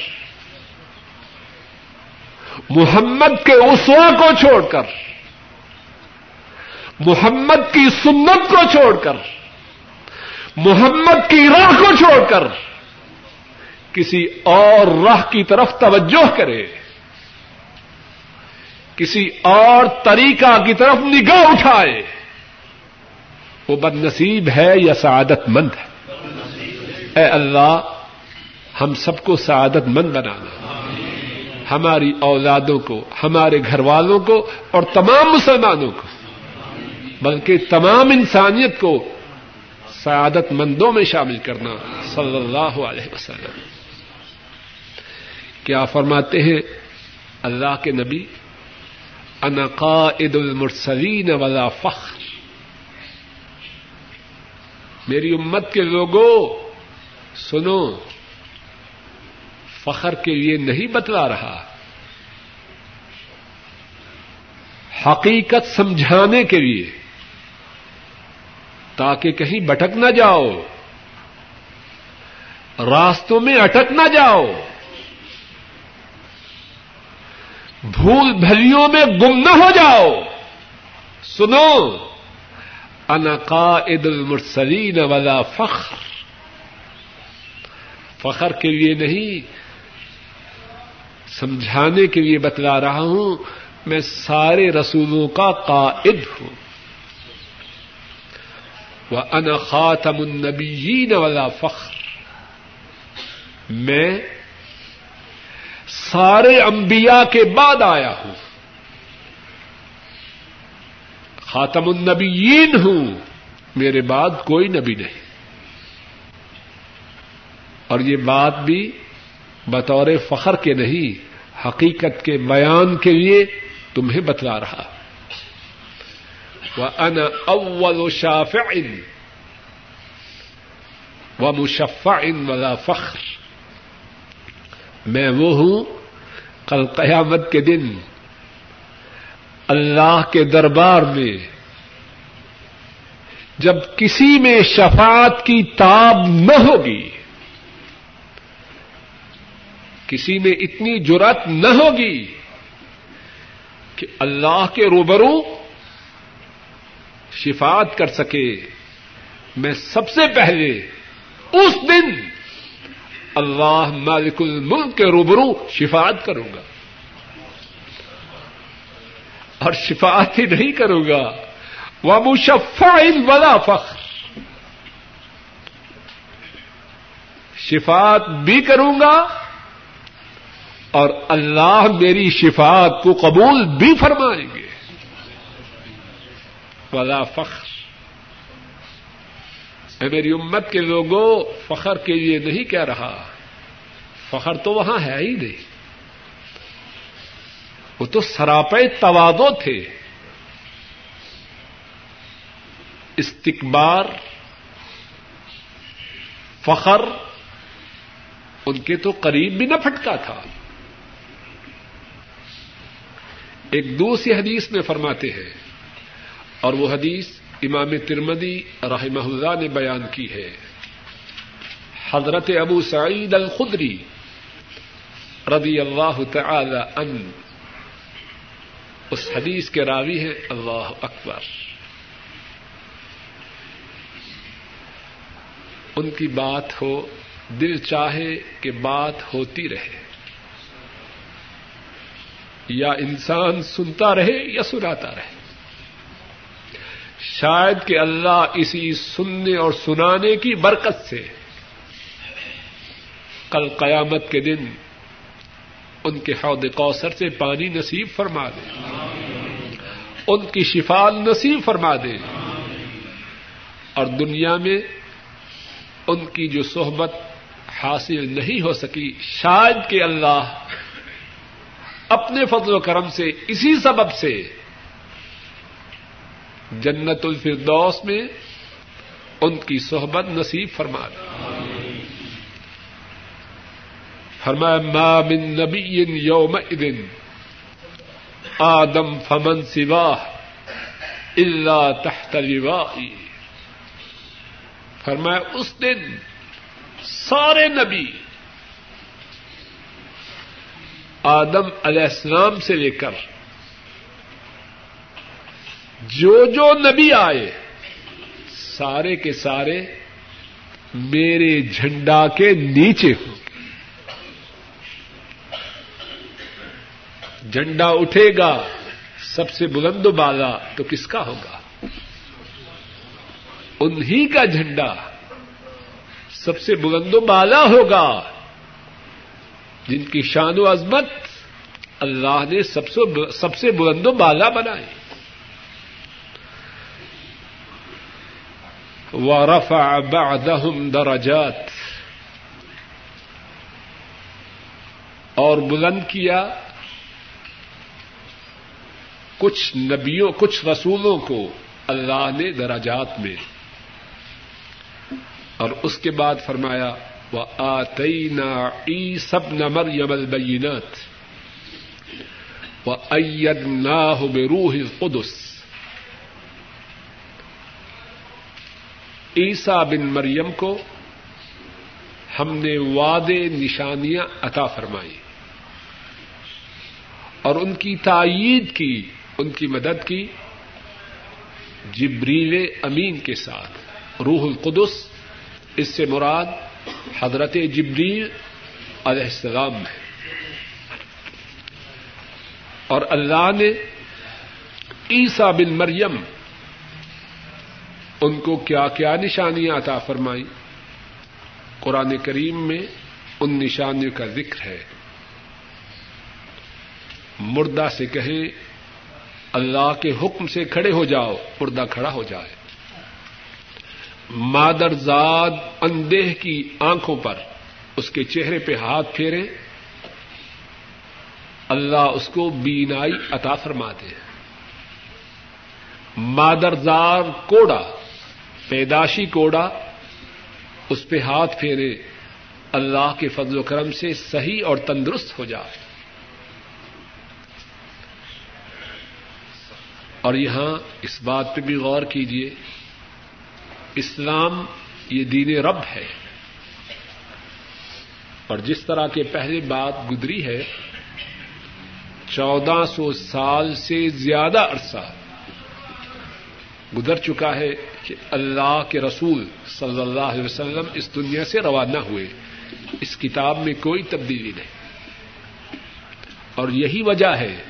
محمد کے اسوا کو چھوڑ کر۔ محمد کی سنت کو چھوڑ کر۔ محمد کی راہ کو چھوڑ کر کسی اور راہ کی طرف توجہ کرے، کسی اور طریقہ کی طرف نگاہ اٹھائے، وہ بد نصیب ہے یا سعادت مند ہے؟ اے اللہ، ہم سب کو سعادت مند بنانا، ہماری اولادوں کو، ہمارے گھر والوں کو اور تمام مسلمانوں کو، بلکہ تمام انسانیت کو سعادت مندوں میں شامل کرنا، صلی اللہ علیہ وسلم۔ کیا فرماتے ہیں؟ اللہ کے نبی انقائد المرسلین ولا فخر۔ میری امت کے لوگوں، سنو، فخر کے لیے نہیں بتلا رہا۔ حقیقت سمجھانے کے لیے تاکہ کہیں بٹک نہ جاؤ۔ راستوں میں اٹک نہ جاؤ۔ بھول بھلیوں میں گم نہ ہو جاؤ۔ سنو انقائد المرسلین ولا فخر۔ فخر کے لیے نہیں، سمجھانے کے لیے بتلا رہا ہوں، میں سارے رسولوں کا قائد ہوں۔ وہ ان خاتم النبیین والا فخر میں سارے انبیاء کے بعد آیا ہوں۔ خاتم النبیین ہوں۔ میرے بعد کوئی نبی نہیں۔ اور یہ بات بھی بطور فخر کے نہیں، حقیقت کے بیان کے لیے تمہیں بتلا رہا۔ وہ ان اول و شاف و مشفع ولا فخر. میں وہ ہوں کل قیامت کے دن اللہ کے دربار میں جب کسی میں شفاعت کی تاب نہ ہوگی، کسی میں اتنی جرت نہ ہوگی کہ اللہ کے روبرو شفاعت کر سکے۔ میں سب سے پہلے اس دن اللہ مالک الملک کے روبرو شفاعت کروں گا۔ اور شفاعت ہی نہیں کروں گا۔ وہ مشفا ولا فخر۔ شفاعت بھی کروں گا اور اللہ میری شفاعت کو قبول بھی فرمائیں گے۔ ولا فخر۔ اے میری امت کے لوگوں، فخر کے لیے نہیں کہہ رہا۔ فخر تو وہاں ہے ہی نہیں۔ وہ تو سراپے توادو تھے۔ استقبار، فخر ان کے تو قریب بھی نہ پھٹکا تھا۔ ایک دوسری حدیث میں فرماتے ہیں اور وہ حدیث امام ترمدی رحمہ اللہ نے بیان کی ہے۔ حضرت ابو سعید الخدری رضی اللہ تعالی ان اس حدیث کے راوی ہیں اللہ اکبر۔ ان کی بات ہو، دل چاہے کہ بات ہوتی رہے۔ یا انسان سنتا رہے یا سناتا رہے۔ شاید کہ اللہ اسی سننے اور سنانے کی برکت سے کل قیامت کے دن ان کے حوض کوثر سے پانی نصیب فرما دے۔ ان کی شفا نصیب فرما دے۔ اور دنیا میں ان کی جو صحبت حاصل نہیں ہو سکی، شاید کہ اللہ اپنے فضل و کرم سے اسی سبب سے جنت الفردوس میں ان کی صحبت نصیب فرما دے۔ فرمایا، ما من نبی یوم ادن آدم فمن سواہ اللہ تحت لوائی فرمایا، اس دن سارے نبی آدم علیہ السلام سے لے کر جو جو نبی آئے، سارے کے سارے میرے جھنڈا کے نیچے ہوں جھنڈا اٹھے گا، سب سے بلند بالا تو کس کا ہوگا؟ انہی کا جھنڈا سب سے بلند و بالا ہوگا۔ جن کی شان و عظمت اللہ نے سب سے بلند و بالا بنائے ورفع بعدهم درجات۔ اور بلند کیا۔ کچھ نبیوں، کچھ رسولوں کو اللہ نے دراجات میں۔ اور اس کے بعد فرمایا وہ آئی نا ای سب نمر یمل بینت وہ اد نا ہو بے روح قدس عیسا بن مریم کو ہم نے وعدے نشانیاں عطا فرمائی اور ان کی تائید کی، ان کی مدد کی جبریل امین کے ساتھ، روح القدس، اس سے مراد حضرت جبریل علیہ السلام ہے۔ اور اللہ نے عیسا بن مریم ان کو کیا کیا نشانیاں عطا فرمائی قرآن کریم میں ان نشانیوں کا ذکر ہے۔ مردہ سے کہیں، اللہ کے حکم سے کھڑے ہو جاؤ، مردہ کھڑا ہو جائے۔ مادر زاد اندیہ کی آنکھوں پر اس کے چہرے پہ ہاتھ پھیرے۔ اللہ اس کو بینائی عطا فرما دے۔ مادر زاد کوڑا پیداشی کوڑا اس پہ ہاتھ پھیرے، اللہ کے فضل و کرم سے صحیح اور تندرست ہو جائے۔ اور یہاں اس بات پہ بھی غور کیجیے اسلام یہ دین رب ہے۔ اور جس طرح کے پہلے بات گزری ہے، چودہ سو سال سے زیادہ عرصہ گزر چکا ہے کہ اللہ کے رسول صلی اللہ علیہ وسلم اس دنیا سے روانہ ہوئے۔ اس کتاب میں کوئی تبدیلی نہیں۔ اور یہی وجہ ہے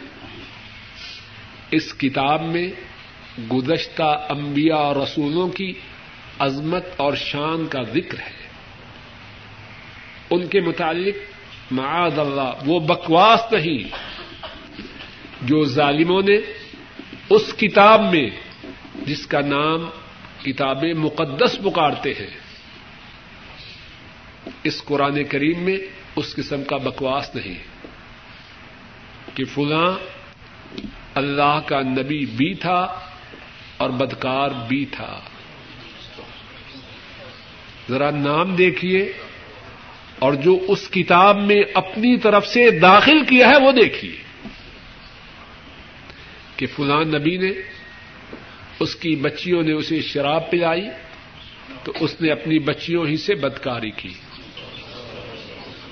اس کتاب میں گزشتہ انبیاء اور رسولوں کی عظمت اور شان کا ذکر ہے۔ ان کے متعلق معاذ اللہ، وہ بکواس نہیں جو ظالموں نے اس کتاب میں جس کا نام کتاب مقدس پکارتے ہیں۔ اس قرآن کریم میں اس قسم کا بکواس نہیں۔ کہ فلاں اللہ کا نبی بھی تھا اور بدکار بھی تھا۔ ذرا نام دیکھیے اور جو اس کتاب میں اپنی طرف سے داخل کیا ہے وہ دیکھیے کہ فلاں نبی نے اس کی بچیوں نے اسے شراب پلائی تو اس نے اپنی بچیوں ہی سے بدکاری کی۔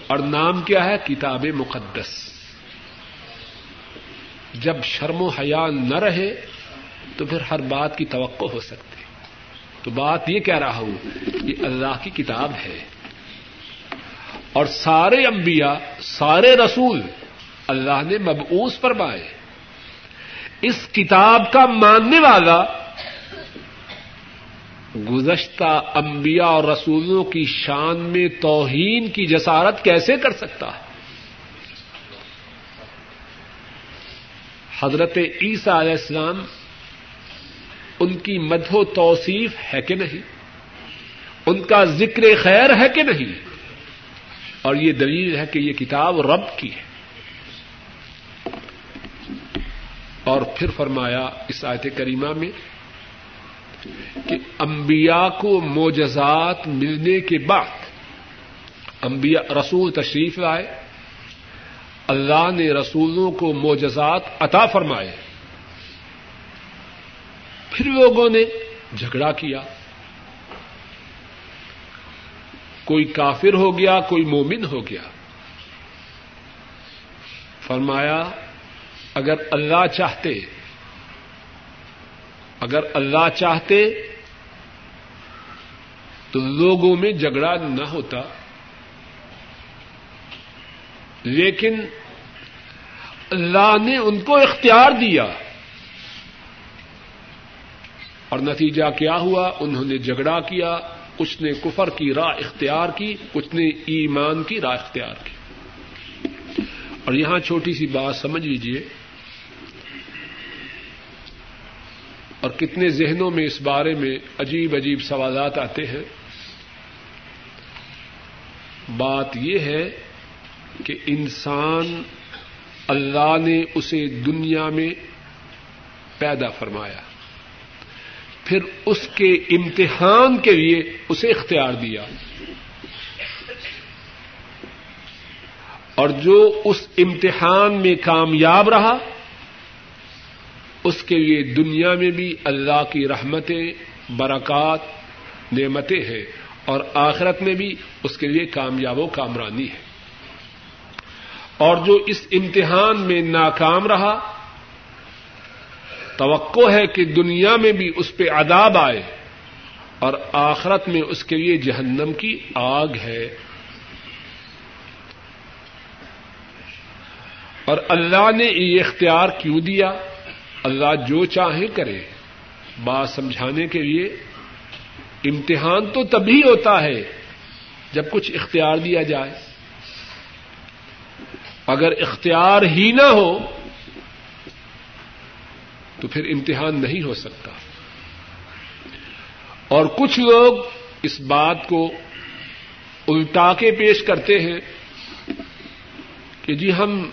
اور نام کیا ہے؟ کتاب مقدس۔ جب شرم و حیا نہ رہے تو پھر ہر بات کی توقع ہو سکتی۔ تو بات یہ کہہ رہا ہوں یہ اللہ کی کتاب ہے۔ اور سارے انبیاء، سارے رسول اللہ نے مبعوث فرمائے۔ اس کتاب کا ماننے والا گزشتہ انبیاء اور رسولوں کی شان میں توہین کی جسارت کیسے کر سکتا ہے؟ حضرت عیسیٰ علیہ السلام ان کی مدح و توصیف ہے کہ نہیں؟ ان کا ذکر خیر ہے کہ نہیں؟ اور یہ دلیل ہے کہ یہ کتاب رب کی ہے۔ اور پھر فرمایا اس آیت کریمہ میں کہ انبیاء کو موجزات ملنے کے بعد انبیاء رسول تشریف لائے، اللہ نے رسولوں کو موجزات عطا فرمائے۔ پھر لوگوں نے جھگڑا کیا۔ کوئی کافر ہو گیا، کوئی مومن ہو گیا۔ فرمایا اگر اللہ چاہتے، اگر اللہ چاہتے تو لوگوں میں جھگڑا نہ ہوتا۔ لیکن اللہ نے ان کو اختیار دیا۔ اور نتیجہ کیا ہوا؟ انہوں نے جھگڑا کیا کچھ نے کفر کی راہ اختیار کی کچھ نے ایمان کی راہ اختیار کی۔ اور یہاں چھوٹی سی بات سمجھ لیجیے اور کتنے ذہنوں میں اس بارے میں عجیب عجیب سوالات آتے ہیں۔ بات یہ ہے کہ انسان اللہ نے اسے دنیا میں پیدا فرمایا۔ پھر اس کے امتحان کے لیے اسے اختیار دیا۔ اور جو اس امتحان میں کامیاب رہا اس کے لیے دنیا میں بھی اللہ کی رحمتیں، برکات، نعمتیں ہیں اور آخرت میں بھی اس کے لیے کامیاب و کامرانی ہے۔ اور جو اس امتحان میں ناکام رہا، توقع ہے کہ دنیا میں بھی اس پہ عذاب آئے اور آخرت میں اس کے لیے جہنم کی آگ ہے۔ اور اللہ نے یہ اختیار کیوں دیا؟ اللہ جو چاہے کرے۔ بات سمجھانے کے لیے امتحان تو تبھی ہوتا ہے جب کچھ اختیار دیا جائے۔ اگر اختیار ہی نہ ہو تو پھر امتحان نہیں ہو سکتا۔ اور کچھ لوگ اس بات کو الٹا کے پیش کرتے ہیں کہ جی ہم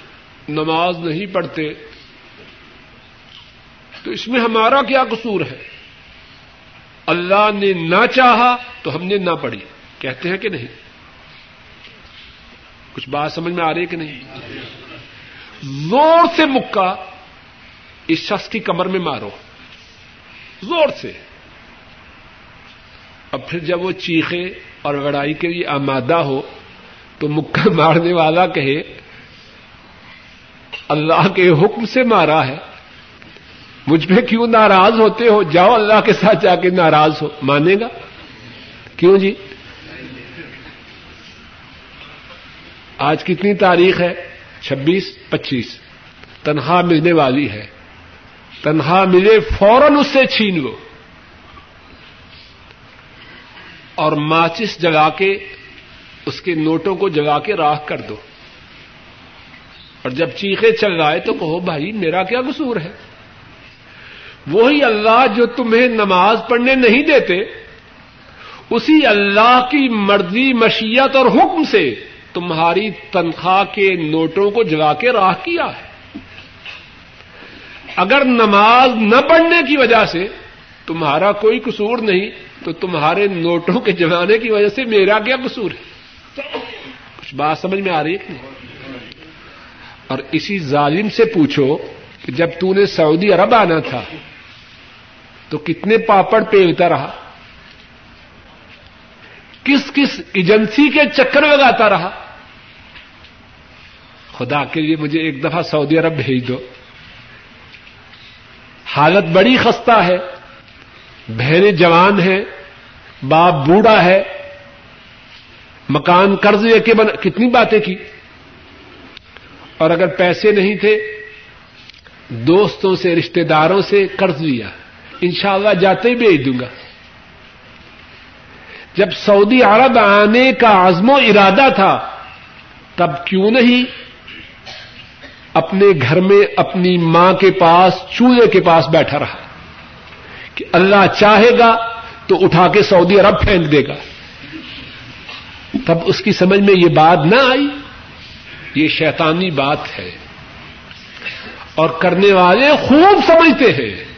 نماز نہیں پڑھتے۔ تو اس میں ہمارا کیا قصور ہے؟ اللہ نے نہ چاہا تو ہم نے نہ پڑھی۔ کہتے ہیں کہ نہیں؟ کچھ بات سمجھ میں آ رہی ہے کہ نہیں؟ زور سے مکہ اس شخص کی کمر میں مارو۔ زور سے۔ اب پھر جب وہ چیخے اور لڑائی کے لیے آمادہ ہو تو مکہ مارنے والا کہے، اللہ کے حکم سے مارا ہے۔ مجھ پہ کیوں ناراض ہوتے ہو؟ جاؤ اللہ کے ساتھ جا کے ناراض ہو۔ مانے گا؟ کیوں جی؟ آج کتنی تاریخ ہے؟ چھبیس، پچیس۔ تنخواہ ملنے والی ہے۔ تنخواہ ملے فوراً اس سے چھین لو۔ اور ماچس جگا کے، اس کے نوٹوں کو جگا کے راہ کر دو۔ اور جب چیخے چل رہا ہے تو کہو، بھائی، میرا کیا قصور ہے؟ وہی اللہ جو تمہیں نماز پڑھنے نہیں دیتے، اسی اللہ کی مرضی، مشیت اور حکم سے تمہاری تنخواہ کے نوٹوں کو جگا کے راہ کیا ہے۔ اگر نماز نہ پڑھنے کی وجہ سے تمہارا کوئی قصور نہیں، تو تمہارے نوٹوں کے جگانے کی وجہ سے میرا کیا قصور ہے؟ کچھ بات سمجھ میں آ رہی ہے کہ اور اسی ظالم سے پوچھو کہ جب تو نے سعودی عرب آنا تھا تو کتنے پاپڑ پیلتا رہا؟ کس کس ایجنسی کے چکر لگاتا رہا؟ خدا کے لیے مجھے ایک دفعہ سعودی عرب بھیج دو۔ حالت بڑی خستہ ہے۔ بہنیں جوان ہیں، باپ بوڑھا ہے۔ مکان قرض لے کے بنا کتنی باتیں کی؟ اور اگر پیسے نہیں تھے، دوستوں سے رشتے داروں سے قرض لیا۔ انشاءاللہ جاتے ہی بھیج دوں گا۔ جب سعودی عرب آنے کا عزم و ارادہ تھا، تب کیوں نہیں اپنے گھر میں اپنی ماں کے پاس، چولہے کے پاس بیٹھا رہا؟ کہ اللہ چاہے گا تو اٹھا کے سعودی عرب پھینک دے گا۔ تب اس کی سمجھ میں یہ بات نہ آئی۔ یہ شیطانی بات ہے۔ اور کرنے والے خوب سمجھتے ہیں۔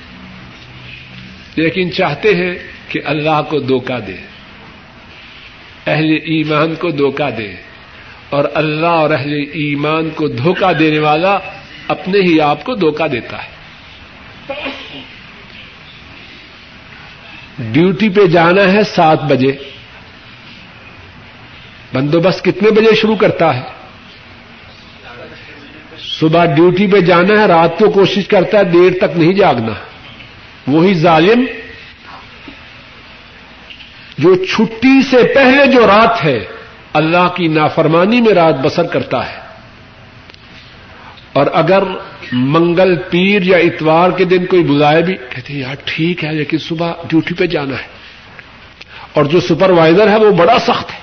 لیکن چاہتے ہیں کہ اللہ کو دھوکہ دے، اہل ایمان کو دھوکہ دے، اور اللہ اور اہل ایمان کو دھوکہ دینے والا اپنے ہی آپ کو دھوکہ دیتا ہے۔ ڈیوٹی پہ جانا ہے سات بجے۔ بندوبست کتنے بجے شروع کرتا ہے؟ صبح ڈیوٹی پہ جانا ہے، رات کو کوشش کرتا ہے، دیر تک نہیں جاگنا۔ ہے وہی ظالم جو چھٹی سے پہلے جو رات ہے، اللہ کی نافرمانی میں رات بسر کرتا ہے۔ اور اگر منگل پیر یا اتوار کے دن کوئی بلائے بھی، کہتے یار ٹھیک ہے، لیکن صبح ڈیوٹی پہ جانا ہے۔ اور جو سپروائزر ہے، وہ بڑا سخت ہے۔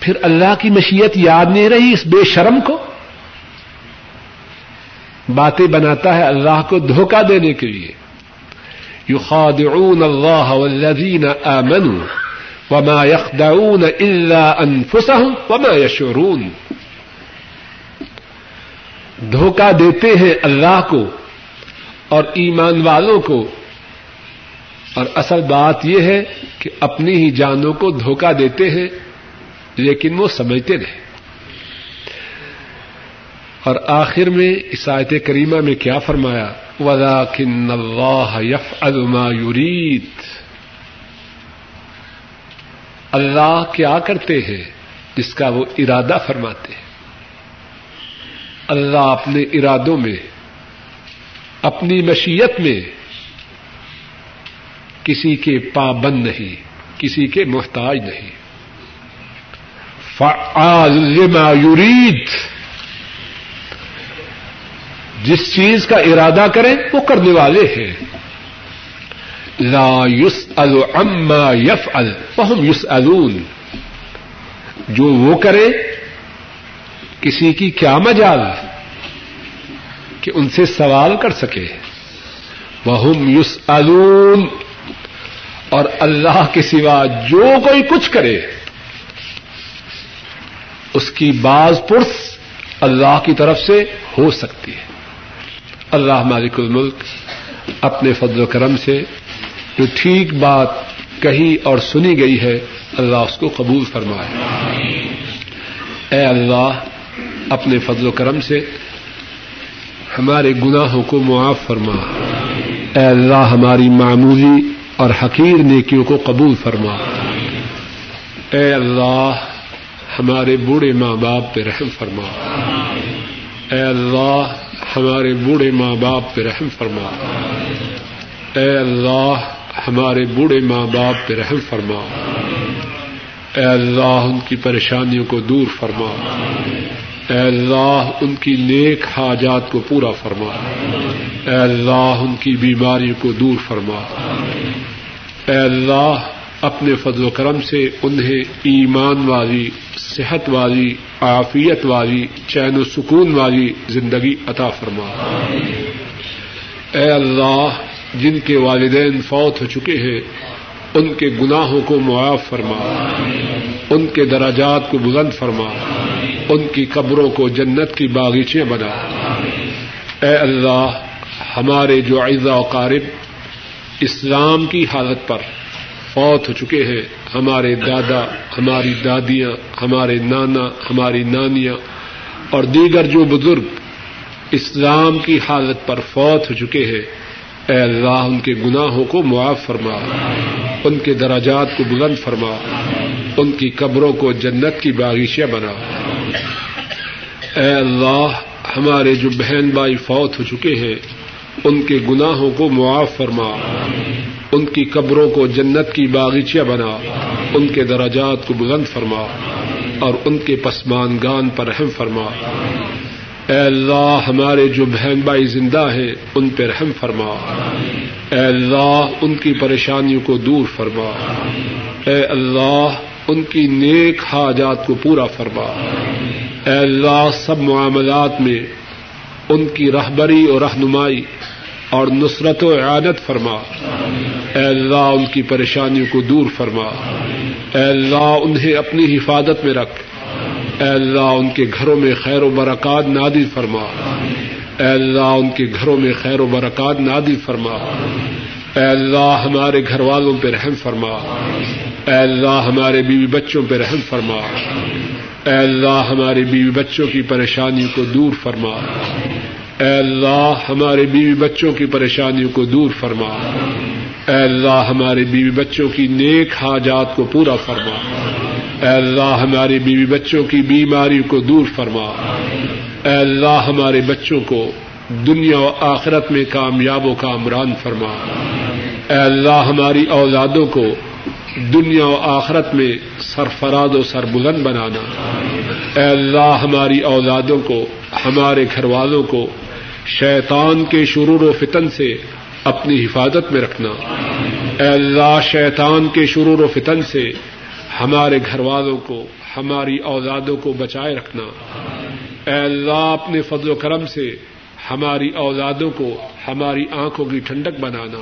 پھر اللہ کی مشیت یاد نہیں رہی اس بے شرم کو؟ باتیں بناتا ہے اللہ کو دھوکہ دینے کے لیے۔ يخادعون الله والذين آمنوا وما يخدعون إلا أنفسهم وما يشعرون دھوکہ دیتے ہیں اللہ کو اور ایمان والوں کو۔ اور اصل بات یہ ہے کہ اپنی ہی جانوں کو دھوکہ دیتے ہیں، لیکن وہ سمجھتے نہیں۔ اور آخر میں آیت کریمہ میں کیا فرمایا؟ ولكن الله يفعل ما يريد۔ اللہ کیا کرتے ہیں جس کا وہ ارادہ فرماتے ہیں؟ اللہ اپنے ارادوں میں، اپنی مشیت میں کسی کے پابند نہیں، کسی کے محتاج نہیں۔ فعال لما يريد۔ جس چیز کا ارادہ کریں وہ کرنے والے ہیں۔ لا یوس اما یف الحم یوس جو وہ کرے، کسی کی کیا مجال؟ کہ ان سے سوال کر سکے۔ وہ یوس اور اللہ کے سوا جو کوئی کچھ کرے، اس کی باز پرس اللہ کی طرف سے ہو سکتی ہے۔ اللہ مالک الملک اپنے فضل و کرم سے جو ٹھیک بات کہی اور سنی گئی ہے، اللہ اس کو قبول فرمائے۔ اے اللہ، اپنے فضل و کرم سے ہمارے گناہوں کو معاف فرما۔ اے اللہ، ہماری معمولی اور حقیر نیکیوں کو قبول فرما۔ اے اللہ، ہمارے بوڑھے ماں باپ پہ رحم فرما۔ اے اللہ ہمارے بوڑھے ماں باپ پہ رحم فرما۔ اے اللہ، ہمارے بوڑھے ماں باپ پہ رحم فرما۔ اے اللہ، ان کی پریشانیوں کو دور فرما۔ اے اللہ، ان کی نیک حاجات کو پورا فرما۔ اے اللہ، ان کی بیماریوں کو دور فرما۔ اے اللہ، اپنے فضل و کرم سے انہیں ایمان والی صحت والی عافیت والی چین و سکون والی زندگی عطا فرما۔ اے اللہ، جن کے والدین فوت ہو چکے ہیں، ان کے گناہوں کو معاف فرما۔ ان کے دراجات کو بلند فرما۔ ان کی قبروں کو جنت کی باغیچے بنا۔ اے اللہ، ہمارے جو اعزا و قارب، اسلام کی حالت پر فوت ہو چکے ہیں۔ ہمارے دادا، ہماری دادیاں، ہمارے نانا، ہماری نانیاں اور دیگر جو بزرگ اسلام کی حالت پر فوت ہو چکے ہیں۔ اے اللہ، ان کے گناہوں کو معاف فرما۔ ان کے دراجات کو بلند فرما۔ ان کی قبروں کو جنت کی باغیشیاں بنا۔ اے اللہ، ہمارے جو بہن بھائی فوت ہو چکے ہیں ان کے گناہوں کو معاف فرما۔ ان کی قبروں کو جنت کی باغیچیاں بنا۔ ان کے دراجات کو بلند فرما۔ اور ان کے پسمانگان پر رحم فرما۔ اے اللہ، ہمارے جو بہن بھائی زندہ ہیں، ان پہ رحم فرما۔ اے اللہ، ان کی پریشانیوں کو دور فرما۔ اے اللہ، ان کی نیک حاجات کو پورا فرما۔ اے اللہ، سب معاملات میں ان کی رہبری اور رہنمائی اور نصرت و عادت فرما۔ اے اللہ، ان کی پریشانیوں کو دور فرما۔ اے اللہ، انہیں اپنی حفاظت میں رکھ۔ اے اللہ، ان کے گھروں میں خیر و برکات نادی فرما۔ اے اللہ، ان کے گھروں میں خیر و برکات نادی فرما۔ اے اللہ، ہمارے گھر والوں پہ رحم فرما۔ اے اللہ، ہمارے بیوی بچوں پہ رحم فرما۔ اے اللہ، ہمارے بیوی بچوں کی پریشانیوں کو دور فرما۔ اے اللہ ہمارے بیوی بچوں کی پریشانیوں کو دور فرما۔ اے اللہ ہمارے بیوی بچوں کی نیک حاجات کو پورا فرما۔ اے اللہ ہمارے بیوی بچوں کی بیماری کو دور فرما۔ اے اللہ ہمارے بچوں کو دنیا و آخرت میں کامیاب و کامران فرما۔ اے اللہ ہماری اولادوں کو دنیا و آخرت میں سرفراد و سربلند بنانا۔ اے اللہ ہماری اولادوں کو، ہمارے گھر والوں کو شیطان کے شرور و فتن سے اپنی حفاظت میں رکھنا۔ اے اللہ، شیطان کے شرور و فتن سے ہمارے گھر والوں کو، ہماری اولادوں کو بچائے رکھنا۔ اے اللہ، اپنے فضل و کرم سے ہماری اولادوں کو ہماری آنکھوں کی ٹھنڈک بنانا۔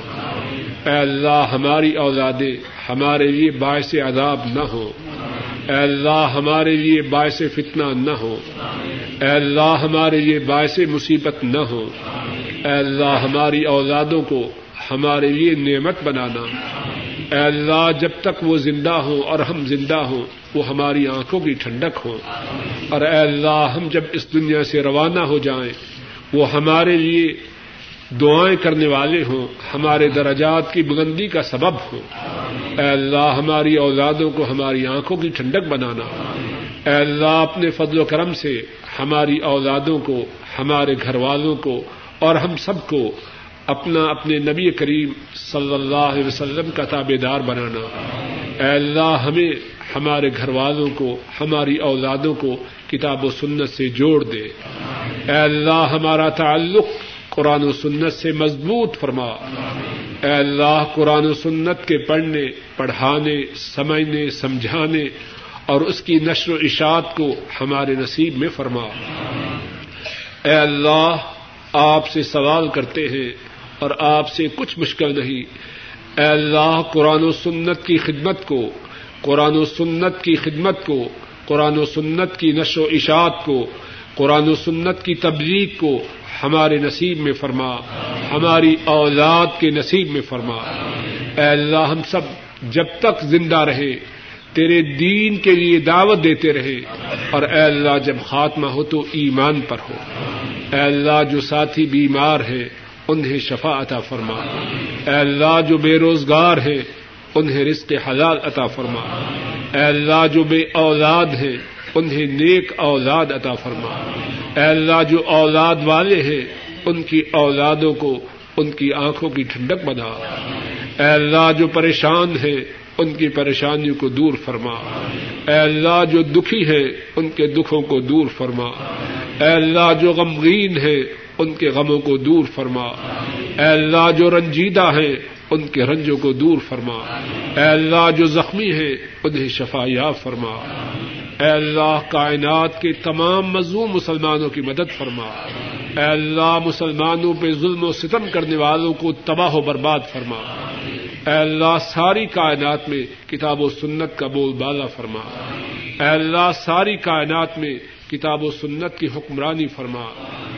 اے اللہ، ہماری اولادیں ہمارے لیے باعث عذاب نہ ہو اے اللہ ہمارے لیے باعث فتنہ نہ ہو۔ اے اللہ ہمارے لیے باعث مصیبت نہ ہو۔ اے اللہ ہماری اولادوں کو ہمارے لیے نعمت بنانا۔ اے اللہ جب تک وہ زندہ ہوں اور ہم زندہ ہوں، وہ ہماری آنکھوں کی ٹھنڈک ہو۔ اور اے اللہ ہم جب اس دنیا سے روانہ ہو جائیں، وہ ہمارے لیے دعائیں کرنے والے ہوں، ہمارے درجات کی بلندی کا سبب ہو اے اللہ، ہماری اولادوں کو ہماری آنکھوں کی ٹھنڈک بنانا۔ اے اللہ، اپنے فضل و کرم سے ہماری اولادوں کو، ہمارے گھر والوں کو اور ہم سب کو اپنا، اپنے نبی کریم صلی اللہ علیہ وسلم کا تابے دار بنانا۔ اے اللہ، ہمیں ہمارے گھر والوں کو، ہماری اولادوں کو کتاب و سنت سے جوڑ دے۔ اے اللہ، ہمارا تعلق قرآن و سنت سے مضبوط فرما۔ اے اللہ، قرآن و سنت کے پڑھنے، پڑھانے، سمجھنے، سمجھانے اور اس کی نشر و اشاعت کو ہمارے نصیب میں فرما۔ اے اللہ، آپ سے سوال کرتے ہیں اور آپ سے کچھ مشکل نہیں۔ اے اللہ، قرآن و سنت کی خدمت کو، قرآن و سنت کی خدمت کو، قرآن و سنت کی نشر و اشاعت کو، قرآن و سنت کی تبلیغ کو ہمارے نصیب میں فرما، ہماری اولاد کے نصیب میں فرما۔ اے اللہ، ہم سب جب تک زندہ رہے تیرے دین کے لیے دعوت دیتے رہے اور اے اللہ، جب خاتمہ ہو تو ایمان پر ہو۔ اے اللہ، جو ساتھی بیمار ہیں، انہیں شفا عطا فرما۔ اے اللہ، جو بے روزگار ہیں، انہیں رزق حلال عطا فرما۔ اے اللہ، جو بے اولاد ہیں انہیں نیک اولاد عطا فرما۔ اے اللہ، جو اولاد والے ہیں، ان کی اولادوں کو ان کی آنکھوں کی ٹھنڈک بنا۔ اے اللہ، جو پریشان ہیں، ان کی پریشانیوں کو دور فرما۔ اے اللہ، جو دکھی ہے ان کے دکھوں کو دور فرما۔ اے اللہ، جو غمگین ہے ان کے غموں کو دور فرما۔ اے اللہ، جو رنجیدہ ہے ان کے رنجوں کو دور فرما۔ اے اللہ جو زخمی ہے انہیں شفا یا فرما۔ اے اللہ کائنات کے تمام مظلوم مسلمانوں کی مدد فرما۔ اے اللہ مسلمانوں پہ ظلم و ستم کرنے والوں کو تباہ و برباد فرما۔ اے اللہ ساری کائنات میں کتاب و سنت کا بول بالا فرما۔ اے اللہ ساری کائنات میں کتاب و سنت کی حکمرانی فرما۔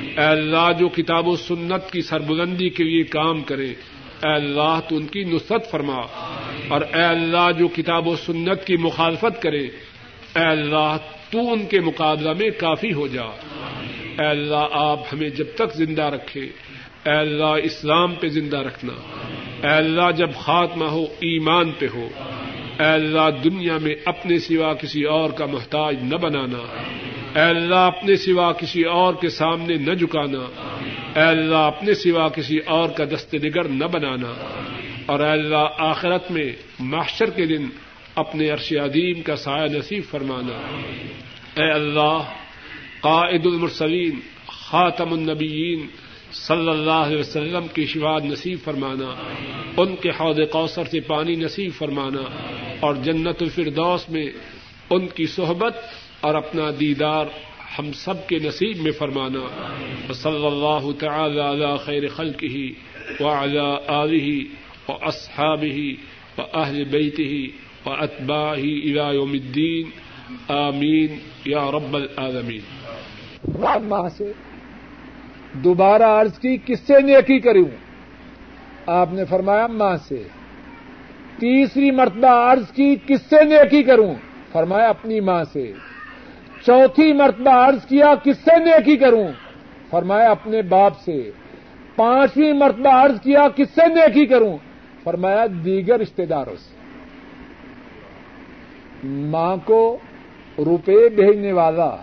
اے اللہ جو کتاب و سنت کی سربلندی کے لیے کام کرے اے اللہ تو ان کی نصرت فرما اور اے اللہ جو کتاب و سنت کی مخالفت کرے اے اللہ تو ان کے مقابلہ میں کافی ہو جا اے اللہ آپ ہمیں جب تک زندہ رکھے اے اللہ اسلام پہ زندہ رکھنا اے اللہ جب خاتمہ ہو ایمان پہ ہو اے اللہ دنیا میں اپنے سوا کسی اور کا محتاج نہ بنانا اے اللہ اپنے سوا کسی اور کے سامنے نہ جھکانا اے اللہ، اپنے سوا کسی اور کا دست نگر نہ بنانا۔ اور اے اللہ، آخرت میں محشر کے دن اپنے عرش عدیم کا سایہ نصیب فرمانا۔ اے اللہ، قائد المرسلین، خاتم النبیین صلی اللہ علیہ وسلم کی شفاد نصیب فرمانا۔ ان کے حوض کوثر سے پانی نصیب فرمانا۔ اور جنت الفردوس میں ان کی صحبت اور اپنا دیدار ہم سب کے نصیب میں فرمانا، صلی اللہ تعالی علی خیر خلق ہی و اعلی علی و اصحاب ہی و اہل بیت ہی و اطبا ہی یوم الدین، آمین یا رب العالمین۔ سے دوبارہ عرض کی، کس سے نیکی کروں؟ آپ نے فرمایا، ماں سے۔ تیسری مرتبہ عرض کی، کس سے نیکی کروں؟ فرمایا، اپنی ماں سے۔ چوتھی مرتبہ عرض کیا، کس سے نیکی کروں؟ فرمایا، اپنے باپ سے۔ پانچویں مرتبہ عرض کیا، کس سے نیکی کروں؟ فرمایا، دیگر رشتے داروں سے۔ ماں کو روپے بھیجنے والا